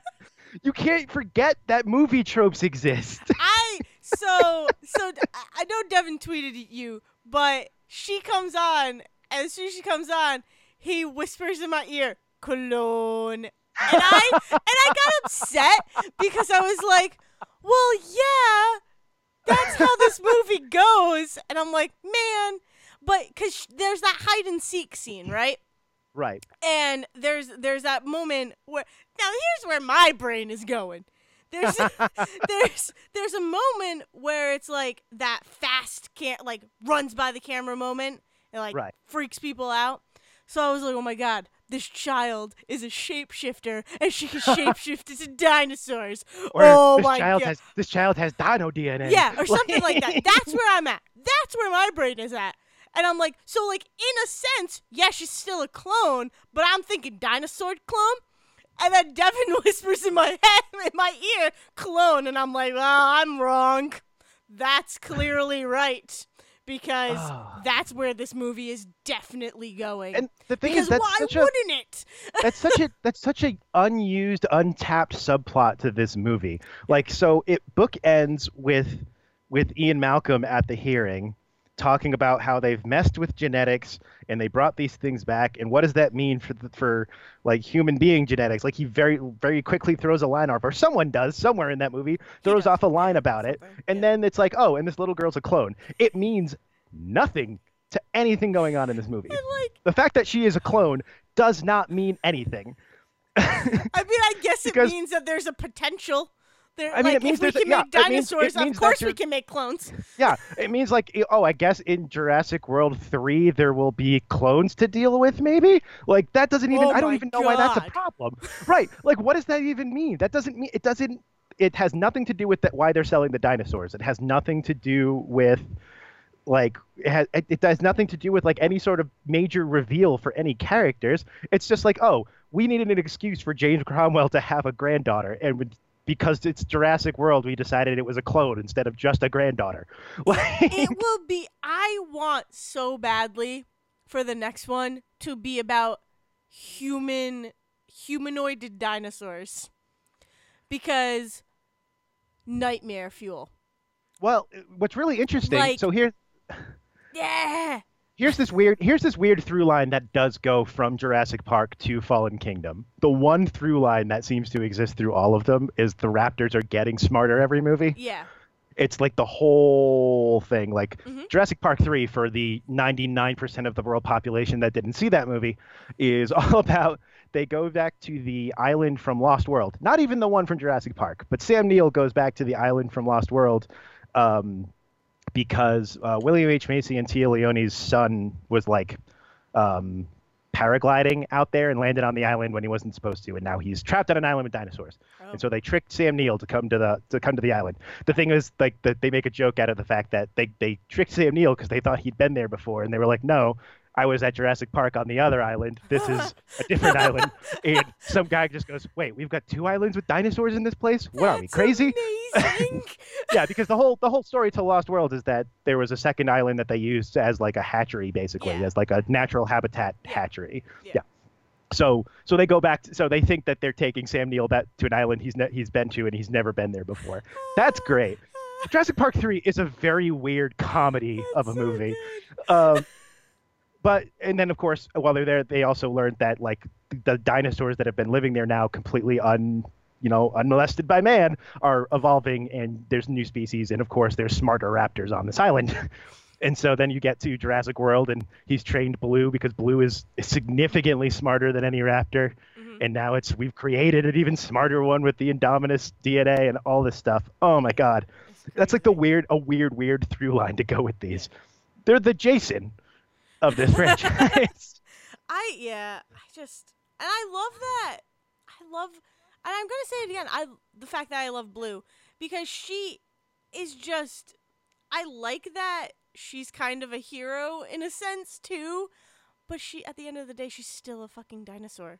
You can't forget that movie tropes exist. I so so I know Devin tweeted at you, but she comes on, and as soon as she comes on, he whispers in my ear, "clone," and I and I got upset because I was like, "Well, yeah, that's how this movie goes," and I'm like, "Man," but because sh- there's that hide and seek scene, right? right. and there's there's that moment where now here's where my brain is going there's there's there's a moment where it's like that fast can't like runs by the camera moment and like Right. freaks people out so i was like oh my god this child is a shapeshifter and she can shapeshift into dinosaurs Or oh this my child god has this child has dino DNA. yeah, or something like that. That's where I'm at. That's where my brain is at. And I'm like, so like in a sense, yeah, she's still a clone, but I'm thinking dinosaur clone. And then Devin whispers in my head, in my ear, clone, and I'm like, well, I'm wrong. That's clearly right because Ah. that's where this movie is definitely going. And the thing because is, that's why such wouldn't it? that's such a that's such a unused, untapped subplot to this movie. Like, so it bookends with with Ian Malcolm at the hearing, talking about how they've messed with genetics and they brought these things back, and what does that mean for the, for like human being genetics? Like he very very quickly throws a line off, or someone does somewhere in that movie throws off a line about it, and yeah. then it's like, oh, and this little girl's a clone. It means nothing to anything going on in this movie. Like, The fact that she is a clone does not mean anything. I mean, I guess it Because- mean that there's a potential. There, I mean, like, it means if we can yeah, make it means- it dinosaurs, means of course we can make clones. Yeah, it means like oh, I guess in Jurassic World 3 there will be clones to deal with maybe? Like that doesn't even Oh I don't even know why that's a problem. right. Like what does that even mean? That doesn't mean it doesn't it has nothing to do with that why they're selling the dinosaurs. It has nothing to do with like it, has, it, it has nothing to do with like any sort of major reveal for any characters. It's just like, oh, we needed an excuse for James Cromwell to have a granddaughter, and would- because it's Jurassic World, we decided it was a clone instead of just a granddaughter. It will be. I want so badly for the next one to be about human humanoid dinosaurs because nightmare fuel. well, what's really interesting. Like- so here, Yeah. Here's this weird here's this weird through line that does go from Jurassic Park to Fallen Kingdom. The one through line that seems to exist through all of them is the raptors are getting smarter every movie. Yeah. It's like the whole thing. Like Mhm. Jurassic Park 3 for the 99% of the world population that didn't see that movie is all about they go back to the island from Lost World. Not even the one from Jurassic Park, but Sam Neill goes back to the island from Lost World um, because uh, William H. Macy and Téa Leoni's son was like um, paragliding out there and landed on the island when he wasn't supposed to, and now he's trapped on an island with dinosaurs. Oh. And so they tricked Sam Neill to come to the to come to the island. The thing is, like, that they make a joke out of the fact that they they tricked Sam Neill because they thought he'd been there before, and they were like, no. I was at Jurassic Park on the other island. This is a different island. And some guy just goes, "Wait, we've got two islands with dinosaurs in this place? What are we crazy?" Yeah, because the whole the whole story to Lost World is that there was a second island that they used as like a hatchery, basically, Yeah. as like a natural habitat Yeah. hatchery. Yeah. So so they go back. To, so they think that they're taking Sam Neill back to an island he's ne- he's been to and he's never been there before. That's great. Jurassic Park three is a very weird comedy of a That's so movie. Um, but and then of course while they're there, they also learned that like the dinosaurs that have been living there now completely un you know unmolested by man are evolving and there's new species and of course there's smarter raptors on this island. And so then you get to Jurassic World, and he's trained Blue because Blue is significantly smarter than any raptor. Mhm. And now it's we've created an even smarter one with the Indominus DNA and all this stuff. Oh my God, that's like the weird, a weird, weird through line to go with these. They're the Jason of this franchise. I yeah, I just and I love that. I love and I'm gonna say it again. I the fact that I love Blue because she is just I like that she's kind of a hero in a sense too, but she at the end of the day she's still a fucking dinosaur.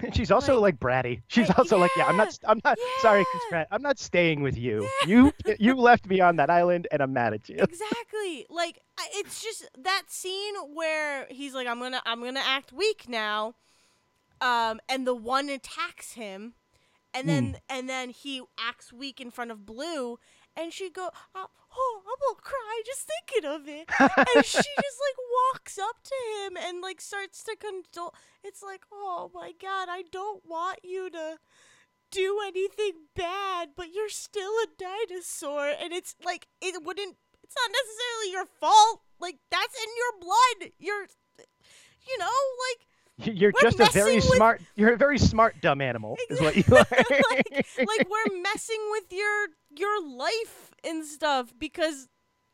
She's also like, bratty. She's also like, yeah, I'm not. I'm not. Sorry, Chris. Pratt. I'm not staying with you. You you left me on that island, and I'm mad at you. exactly. Like it's just that scene where he's like, "I'm gonna, I'm gonna act weak now," um, and the one attacks him, and then and then he acts weak in front of Blue, and she go, oh, oh, I'm gonna cry just thinking of it, and she just like walks up to him and like starts to condole. It's like, oh my god, I don't want you to do anything bad, but you're still a dinosaur, and it's like it wouldn't. It's not necessarily your fault. Like that's in your blood. You're, you know, like You're We're just a very with- smart. You're a very smart dumb animal, is what you are. like, like we're messing with your your life and stuff because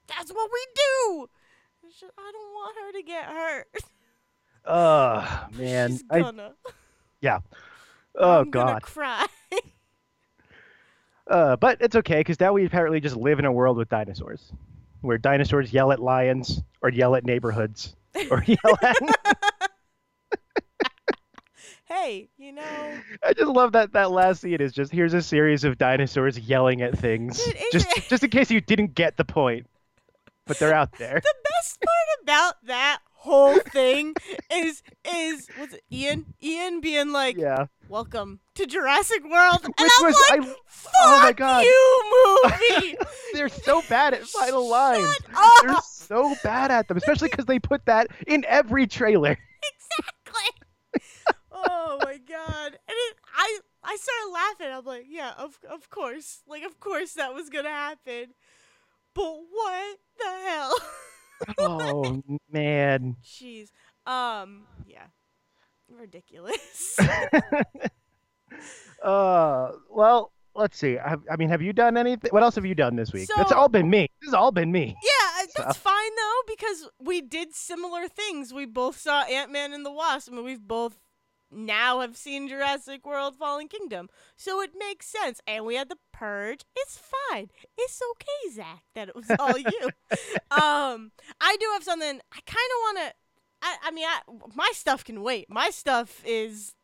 that's what we do. I don't want her to get hurt. Oh man. She's I, gonna. oh I'm gonna god. cry. Uh, but it's okay because now we apparently just live in a world with dinosaurs, where dinosaurs yell at lions or yell at neighborhoods or yell at. Hey, you know, I just love that that last scene is just here's a series of dinosaurs yelling at things, Dude, just it- just in case you didn't get the point, but they're out there. the best part about that whole thing is is was it Ian? Ian being like, Yeah, "Welcome to Jurassic World," and which I'm was like, I, oh "Fuck oh my God. you, movie!" they're so bad at final lines. They're so bad at them, especially because they put that in every trailer. exactly. Oh my god! And it, I I started laughing. I'm like, yeah, of of course, like of course that was gonna happen. But what the hell? Oh man. Jeez. Um. Yeah. Ridiculous. Uh, well, let's see. I, I mean, have you done anything? What else have you done this week? So- all been me. This has all been me. yeah, that's fine though because we did similar things. We both saw Ant Man and the Wasp, and we've both now have seen Jurassic World: Fallen Kingdom, so it makes sense. And we had the Purge. It's fine. It's okay, Zach, that it was all you. um, I do have something. I kind of want to. I, I mean, I, my stuff can wait. My stuff is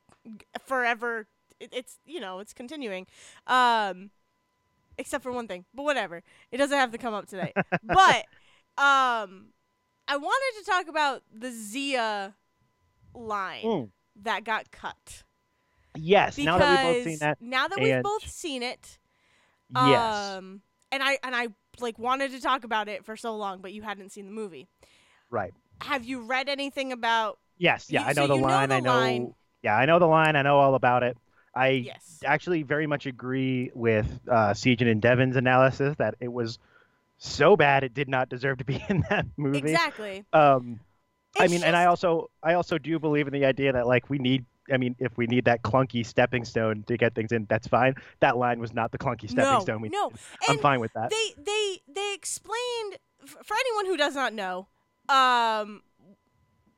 forever. It, it's you know, it's continuing. Um, except for one thing, but whatever. It doesn't have to come up today. but um, I wanted to talk about the Zia line Mm. That got cut. Yes. Because now that we've both seen that, now that we've both seen it, yes, um, and I and I like wanted to talk about it for so long, but you hadn't seen the movie. right. Have you read anything about? Yes. Yeah. you- I know so the you know line. the I know. line. Yeah, I know the line. I know all about it. I Yes. actually very much agree with uh, Siegen and Devin's analysis that it was so bad it did not deserve to be in that movie. Exactly. Um, I mean, and I also I also do believe in the idea that like we need. I mean, if we need that clunky stepping stone to get things in, that's fine. That line was not the clunky stepping no, stone we no. needed. I'm And fine with that. they they they explained for anyone who does not know um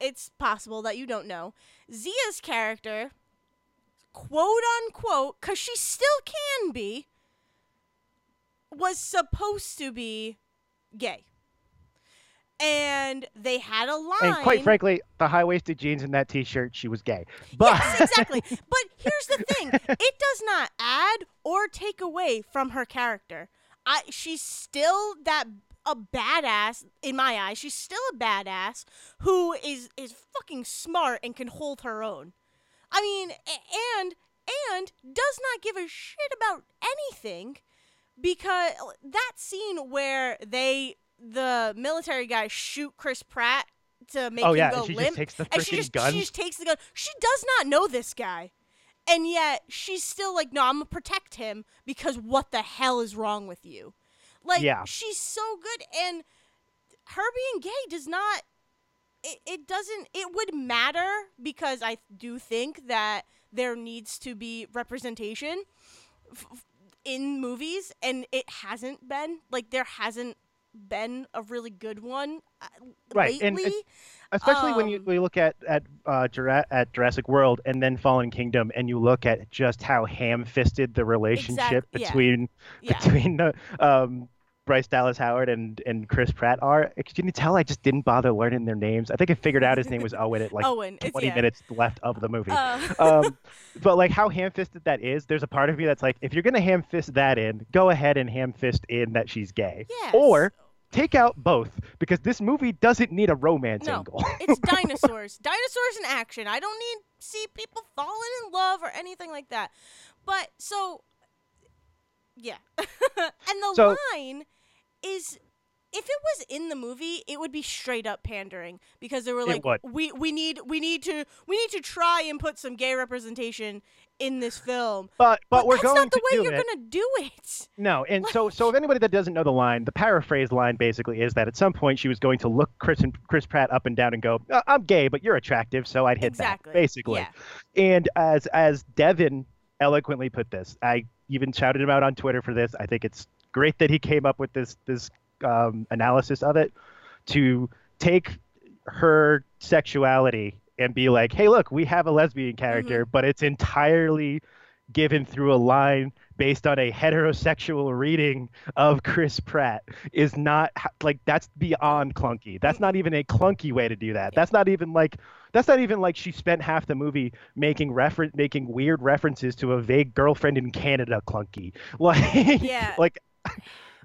it's possible that you don't know zia's character quote unquote because she still can be was supposed to be gay and they had a line And quite frankly, the high waisted jeans and that t shirt, she was gay. But Yes, exactly. But here's the thing: it does not add or take away from her character. I she's still that a badass in my eyes. She's still a badass who is is fucking smart and can hold her own. I mean, and and does not give a shit about anything because that scene where they the military guy shoot Chris Pratt to make oh him yeah, go and she limp just takes the and she just gun. she just takes the gun. She does not know this guy, and yet she's still like, no, I'm gonna protect him because what the hell is wrong with you? Like, Yeah. she's so good, and her being gay does not. It, it doesn't. It would matter because I do think that there needs to be representation f- f- in movies, and it hasn't been. Like, there hasn't been a really good one uh, Right, lately. and- and Especially when you, um, when you look at at uh, Jura- at Jurassic World and then Fallen Kingdom, and you look at just how ham-fisted the relationship Exact- yeah. between yeah. between the um, Bryce Dallas Howard and and Chris Pratt are. Can you tell I just didn't bother learning their names? I think I figured out his name was Owen at like Owen. It's 20 yeah. minutes left of the movie. Uh, um, but like how ham-fisted that is, there's a part of me that's like, if you're gonna ham-fist that in, go ahead and ham-fist in that she's gay, yes. or take out both because this movie doesn't need a romance No. angle. it's dinosaurs. dinosaurs in action. I don't need to see people falling in love or anything like that. But so yeah. and the So- line is if it was in the movie, it would be straight up pandering because they were like we we need we need to we need to try and put some gay representation in this film. but but, we're that's going not the way you're it. gonna do it. No, and so so if anybody that doesn't know the line, the paraphrase line basically is that at some point she was going to look Chris and Chris Pratt up and down and go, "Uh, "I'm gay, but you're attractive, so I'd hit Exactly. that." Basically. Yeah. And as as Devin eloquently put this, I even shouted him out on Twitter for this. I think it's great that he came up with this this um, analysis of it to take her sexuality and be like, "Hey, look, we have a lesbian character, mm-hmm. but it's entirely given through a line based on a heterosexual reading of Chris Pratt is not like that's beyond clunky. That's not even a clunky way to do that. That's not even like that's not even like she spent half the movie making reference making weird references to a vague girlfriend in Canada clunky. Like Yeah. like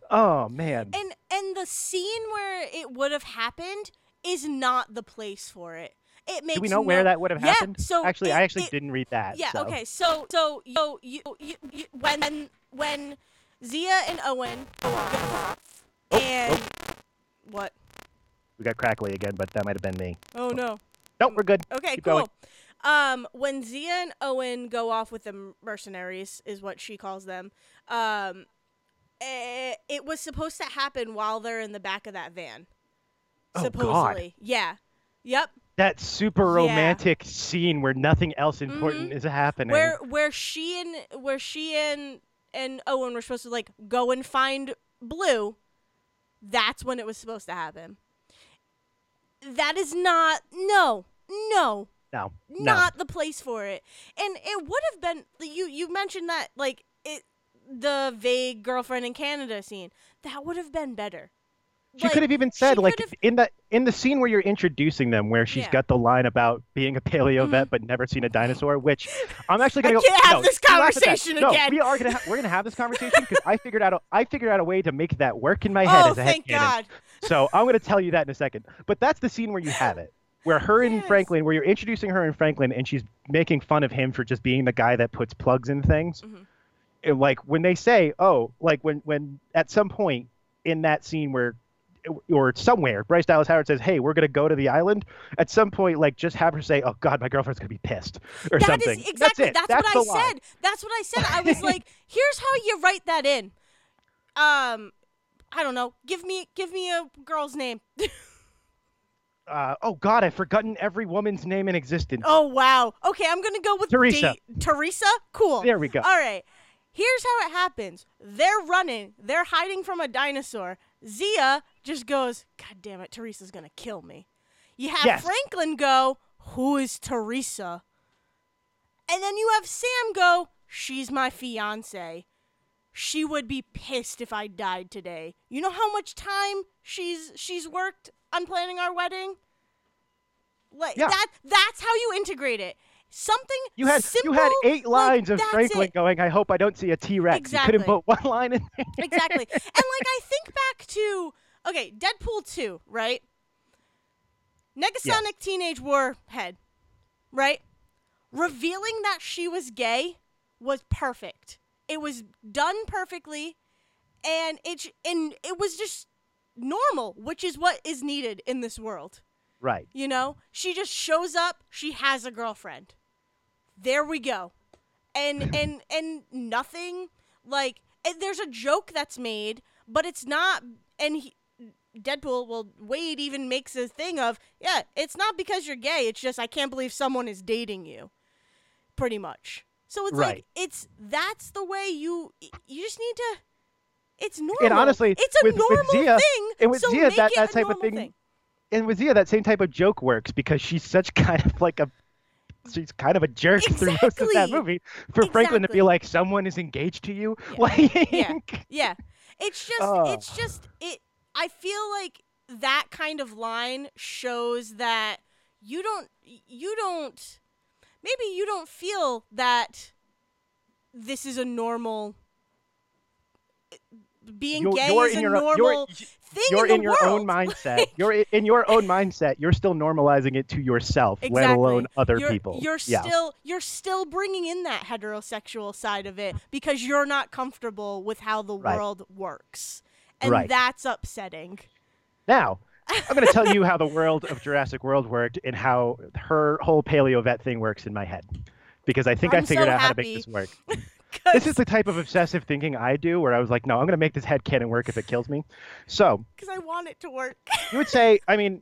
oh man. And and the scene where it would have happened is not the place for it. It makes Do we know no- where that would have Yeah, happened? so actually, it- I actually it- didn't read that. Yeah. so. Okay. So so you, you, you, you when when Zia and Owen Oh, and what? We got crackly again, but that might have been me. Oh no. Nope, we're good. Okay, Keep cool. going. Um, when Zia and Owen go off with the mercenaries, is what she calls them. Um, eh, it was supposed to happen while they're in the back of that van. Oh, God. supposedly, yeah. Yep. That super Yeah. romantic scene where nothing else important mm-hmm. is happening. Where where she and where she and and Owen were supposed to like go and find Blue. That's when it was supposed to happen. That is not no no no, no. not the place for it. And it would have been you you mentioned that like it the vague girlfriend in Canada scene. That would have been better. She Like, could have even said like could've- in the in the scene where you're introducing them, where she's Yeah. got the line about being a paleo vet but never seen a dinosaur. Which I'm actually gonna go. can't have no, this you laugh at that. conversation no, again. we are gonna ha- we're gonna have this conversation because I figured out a, I figured out a way to make that work in my head Oh, as a thank. God. So I'm gonna tell you that in a second. But that's the scene where you have it. Where her and Yes. Franklin, where you're introducing her and Franklin, and she's making fun of him for just being the guy that puts plugs in things. Mhm. And, like when they say, "Oh," like when when at some point in that scene where or somewhere Bryce Dallas Howard says, "Hey, we're gonna go to the island." At some point, like just have her say, "Oh God, my girlfriend's gonna be pissed," or That is something. exactly That's, it. that's, what I line. said. That's what I said. I was like, here's how you write that in. Um I don't know. Give me give me a girl's name. Uh, oh God, I've forgotten every woman's name in existence. oh wow. Okay, I'm gonna go with Teresa. Teresa? Cool. There we go. All right. Here's how it happens. They're running. They're hiding from a dinosaur. Zia just goes, God damn it, Teresa's gonna kill me. You have Yes. Franklin go, Who is Teresa? And then you have Sam go, She's my fiance. She would be pissed if I died today. You know how much time she's she's worked on planning our wedding? Like Yeah. that that's how you integrate it. Something You had simple, you had eight like, lines of that's Franklin it. going. I hope I don't see a T Rex. Exactly. You couldn't put one line in there. exactly. And like I think back to okay, Deadpool 2, right? Negasonic Teenage Warhead, right? Revealing that she was gay was perfect. It was done perfectly and it and it was just normal, which is what is needed in this world. Right. You know, she just shows up. She has a girlfriend. There we go, and and and nothing like and there's a joke that's made, but it's not. And he, Deadpool, well, Wade even makes a thing of, yeah, it's not because you're gay. It's just I can't believe someone is dating you, pretty much. So it's like it's that's the way you you just need to. It's normal. And honestly, it's a with- with normal Zia- thing. and with so Zia, that- that type of thing- thing. And with Zia, that same type of joke works because she's such kind of like a she's kind of a jerk through most of that movie. For Franklin to be like, someone is engaged to you, Yeah. like Yeah. Yeah. It's just Oh. it's just it I feel like that kind of line shows that you don't you don't maybe you don't feel that this is a normal being You're- gay you're is in a your normal you're- thing You're in, in, your world. own mindset. Like, You're in your own mindset. You're still normalizing it to yourself, let alone other you're, people. You're yeah. still you're still bringing in that heterosexual side of it because you're not comfortable with how the Right. world works. And Right. that's upsetting. Now, I'm going to tell you how the world of Jurassic World worked and how her whole paleo vet thing works in my head. Because I think I I'm so figured out how to make this work. This is the type of obsessive thinking I do where I was like, no, I'm going to make this head canon work if it kills me. So, because I want it to work. you would say, I mean,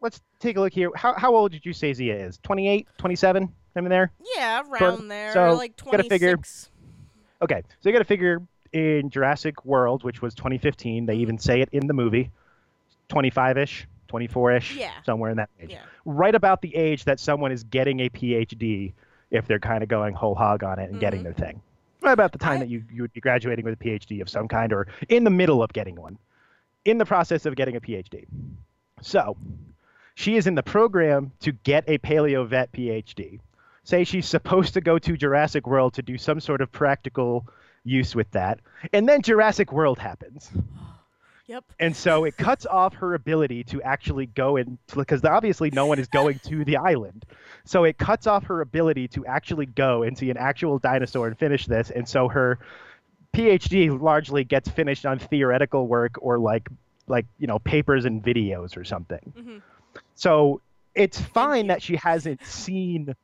let's take a look here. How, how old did you say Zia is? 28, 27, I'm in there? yeah, around there, so, like gotta figure- 26. Okay, so you got to figure in Jurassic World, which was 2015, they even say it in the movie, 25-ish, 24-ish, Yeah. somewhere in that age. Yeah. Right about the age that someone is getting a PhD if they're kind of going whole hog on it and getting Mhm. their thing. Right about the time I- that you, you would be graduating with a PhD of some kind or in the middle of getting one, in the process of getting a PhD. So, she is in the program to get a paleo vet PhD. Say she's supposed to go to Jurassic World to do some sort of practical use with that. And then Jurassic World happens. Yep. And so it cuts off her ability to actually go and because obviously no one is going to the island. So it cuts off her ability to actually go and see an actual dinosaur and finish this. And so her PhD largely gets finished on theoretical work or like like you know papers and videos or something. Mhm. So it's fine that she hasn't seen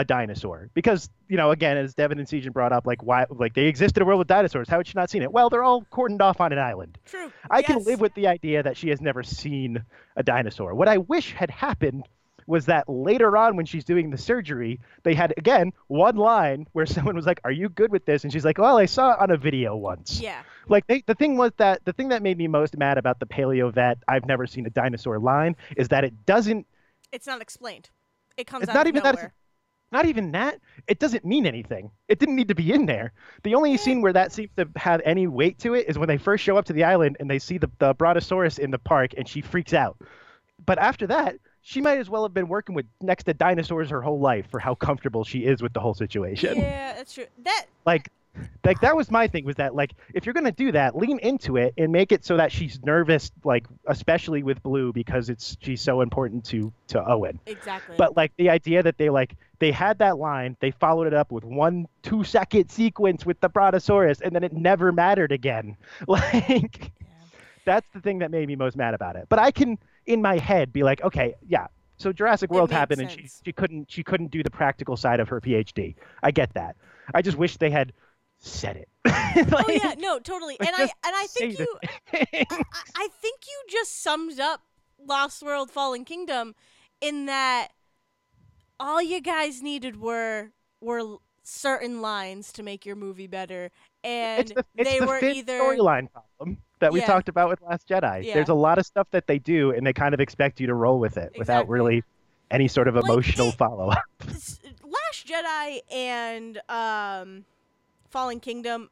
a dinosaur because you know again as Devin and Sejan brought up like why like they exist in a world with dinosaurs how had she not seen it well they're all cordoned off on an island True. I can live with the idea that she has never seen a dinosaur. What I wish had happened was that later on when she's doing the surgery, they had again one line where someone was like, "Are you good with this?" and she's like, "Well, I saw it on a video once." Yeah. Like they, the thing was that the thing that made me most mad about the paleo vet "I've never seen a dinosaur" line is that it doesn't It's not explained. It comes It's out not of even that nowhere. Not even that. It doesn't mean anything. It didn't need to be in there. The only scene where that seems to have any weight to it is when they first show up to the island and they see the, the brontosaurus in the park and she freaks out. But after that she might as well have been working with next to dinosaurs her whole life for how comfortable she is with the whole situation. Yeah, that's true. That like like that was my thing was that like if you're gonna do that lean into it and make it so that she's nervous like especially with blue because it's she's so important to to owen. Exactly. but like the idea that they like they had that line they followed it up with one two second sequence with the brontosaurus and then it never mattered again. Like Yeah. that's the thing that made me most mad about it. But i can in my head be like okay yeah. So jurassic world happened and she, she couldn't she couldn't do the practical side of her phd i get that. I just wish they had said it oh yeah, no, totally. And I and I think you. I, I think you just summed up Lost World Fallen Kingdom in that all you guys needed were were certain lines to make your movie better and it's the, it's they the were either storyline problem that we Yeah. talked about with Last Jedi. Yeah. There's a lot of stuff that they do, and they kind of expect you to roll with it without really any sort of emotional it- follow up. Last Jedi and um Fallen Kingdom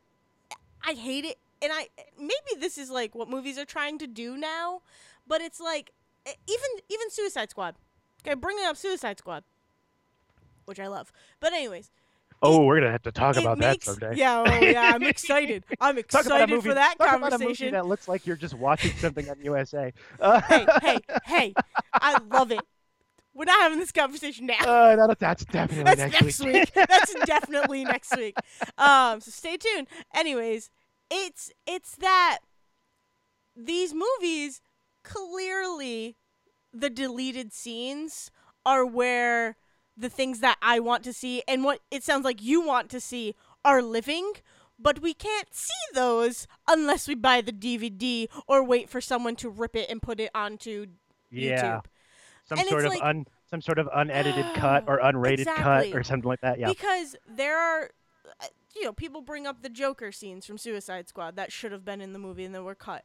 I hate it. And I maybe this is like what movies are trying to do now but it's like even even Suicide Squad. Okay bringing up Suicide Squad which I love. But anyways Oh, we're gonna have to talk about makes, that someday. yeah oh yeah I'm excited. I'm Talk about a excited for that talk about a movie conversation. that looks like you're just watching something on USA. Uh, hey hey hey I love it we're not having this conversation now uh, that, that's definitely That's next, next week. That's definitely next week. Um, so stay tuned. Anyways, it's it's that these movies clearly the deleted scenes are where the things that I want to see and what it sounds like you want to see are living, but we can't see those unless we buy the DVD or wait for someone to rip it and put it onto yeah, YouTube. Some And sort of like- un, some sort of unedited cut or unrated Exactly. cut or something like that. Yeah, Because there are, uh, you know, people bring up the Joker scenes from Suicide Squad that should have been in the movie and then were cut.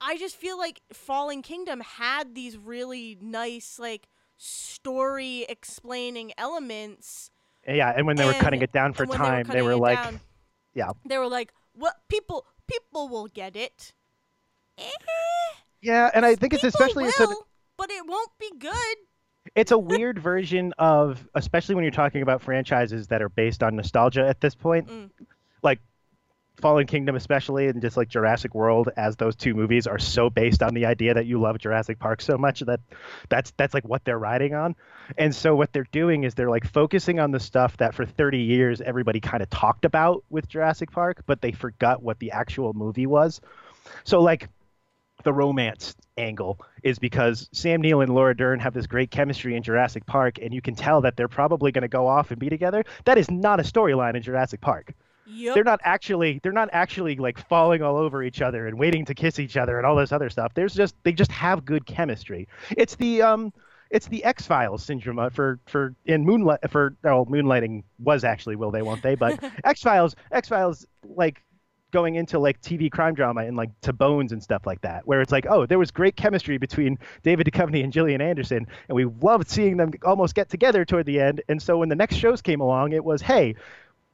I just feel like Fallen Kingdom had these really nice, like, story explaining elements. yeah. And when they were cutting it down for time, they were, they were like, down, yeah. they were like, what people people will get it. Eh, Yeah, and I think it's especially it's will, but it won't be good. it's a weird version of especially when you're talking about franchises that are based on nostalgia at this point. Mm. Like Fallen Kingdom especially and just like Jurassic World as those two movies are so based on the idea that you love Jurassic Park so much that that's that's like what they're riding on. And so what they're doing is they're like focusing on the stuff that for 30 years everybody kind of talked about with Jurassic Park, but they forgot what the actual movie was. So like the romance angle is because Sam Neill and Laura Dern have this great chemistry in Jurassic Park, and you can tell that they're probably going to go off and be together. That is not a storyline in Jurassic Park. Yep. They're not actually they're not actually like falling all over each other and waiting to kiss each other and all this other stuff. There's just they just have good chemistry. It's the um it's the X Files syndrome uh, for for in Moonlight for oh Moonlighting was actually will they won't they but X Files X Files like going into like TV crime drama and like to Bones and stuff like that, where it's like, oh, there was great chemistry between David Duchovny and Gillian Anderson, and we loved seeing them almost get together toward the end. And so when the next shows came along, it was, hey,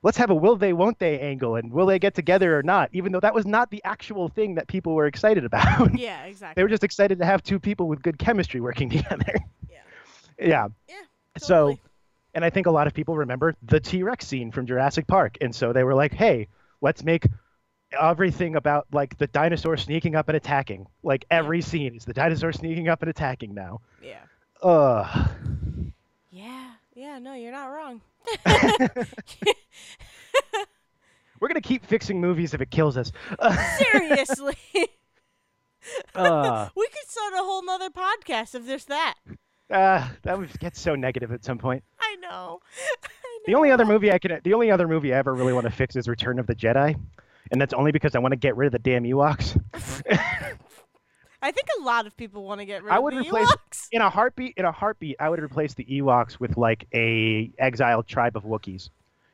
let's have a will they, won't they angle, and will they get together or not? Even though that was not the actual thing that people were excited about. yeah, exactly. they were just excited to have two people with good chemistry working together. Yeah. Yeah. Yeah, So, and I think a lot of people remember the T Rex scene from Jurassic Park. And so they were like, hey, let's make everything about like the dinosaur sneaking up and attacking. Like every scene is the dinosaur sneaking up and attacking now. Yeah. Ugh. Yeah. Yeah. No, you're not wrong. We're going to keep fixing movies if it kills us. Seriously. Uh, we could start a whole nother podcast if there's that. uh, that would get so negative at some point. I know. I The only other movie I can, the only other movie I ever really want to fix is Return of the Jedi, and that's only because I want to get rid of the damn Ewoks. I think a lot of people want to get rid I of would the replace- Ewoks. in a heartbeat, in a heartbeat, I would replace the Ewoks with like a exiled tribe of Wookiees,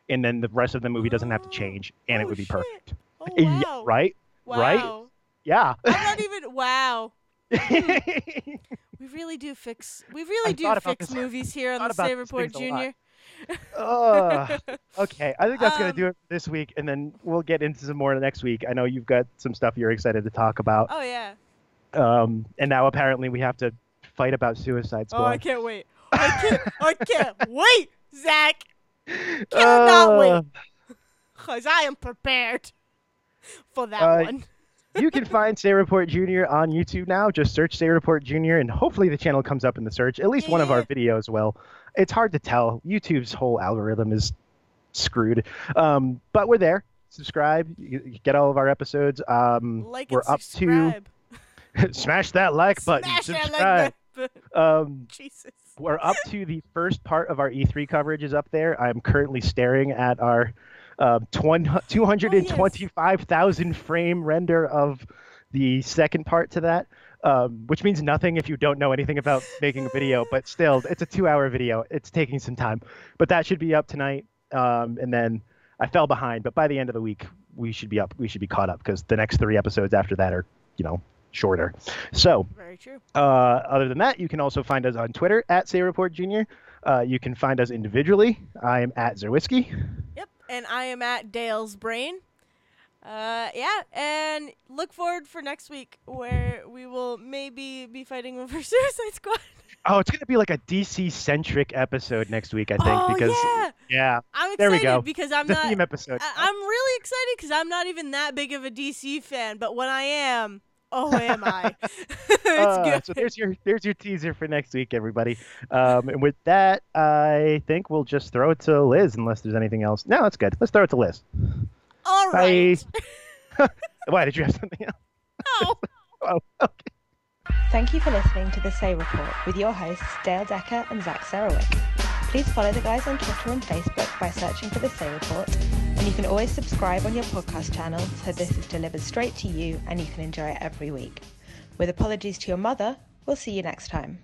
and then the rest of the movie doesn't have to Oh. change, and it Oh, would be oh, shit. perfect. Oh, Yeah, right? Wow. right? Yeah. I'm not even. Wow. We really do fix. We really I do fix movies here on the these Report things a lot. Junior. Ugh. okay, I think that's gonna Um, do it this week, and then we'll get into some more next week. I know you've got some stuff you're excited to talk about, Oh yeah. um, and now apparently we have to fight about Suicide Squad. Oh, I can't wait. I can't. I can't wait, Zach. cannot wait. Uh, Cause I am prepared for that Uh, one. You can find Say Report Junior on YouTube now. Just search Say Report Junior, and hopefully the channel comes up in the search. At least one of our videos will. It's hard to tell. YouTube's whole algorithm is screwed. Um, but we're there. Subscribe. You, get all of our episodes. Um, Like we're up subscribe. to smash that like button. Smash that subscribe. like button. Um, Jesus. we're up to the first part of our E3 coverage is up there. I'm currently staring at our uh, 20, 225,000 frame render of the second part to that, um, which means nothing if you don't know anything about making a video, but still, it's a two hour video. It's taking some time, but that should be up tonight. Um, and then I fell behind, but by the end of the week, we should be up. We should be caught up because the next three episodes after that are, you know, shorter. So, Very true. uh, other than that, you can also find us on Twitter at Say Report Junior. Uh, you can find us individually. I am at Zerwisky. And I am at Dale's Brain. Uh, yeah, and look forward for next week where we will maybe be fighting over Suicide Squad. Oh, it's gonna be like a DC centric episode next week, I think, oh because yeah, yeah, I'm excited there we go. because I'm the not. theme episode. I- I'm really excited because I'm not even that big of a DC fan, but when I am, oh, am I? it's Uh, good. So there's your there's your teaser for next week, everybody. Um, and with that, I think we'll just throw it to Liz, unless there's anything else. No, that's good. Let's throw it to Liz. All right. Bye. Why did you have something else? Oh. Oh, okay. Thank you for listening to The Say Report with your hosts Dale Decker and Zach Sarowik. Please follow the guys on Twitter and Facebook by searching for The Say Report, and you can always subscribe on your podcast channel so this is delivered straight to you and you can enjoy it every week. With apologies to your mother, we'll see you next time.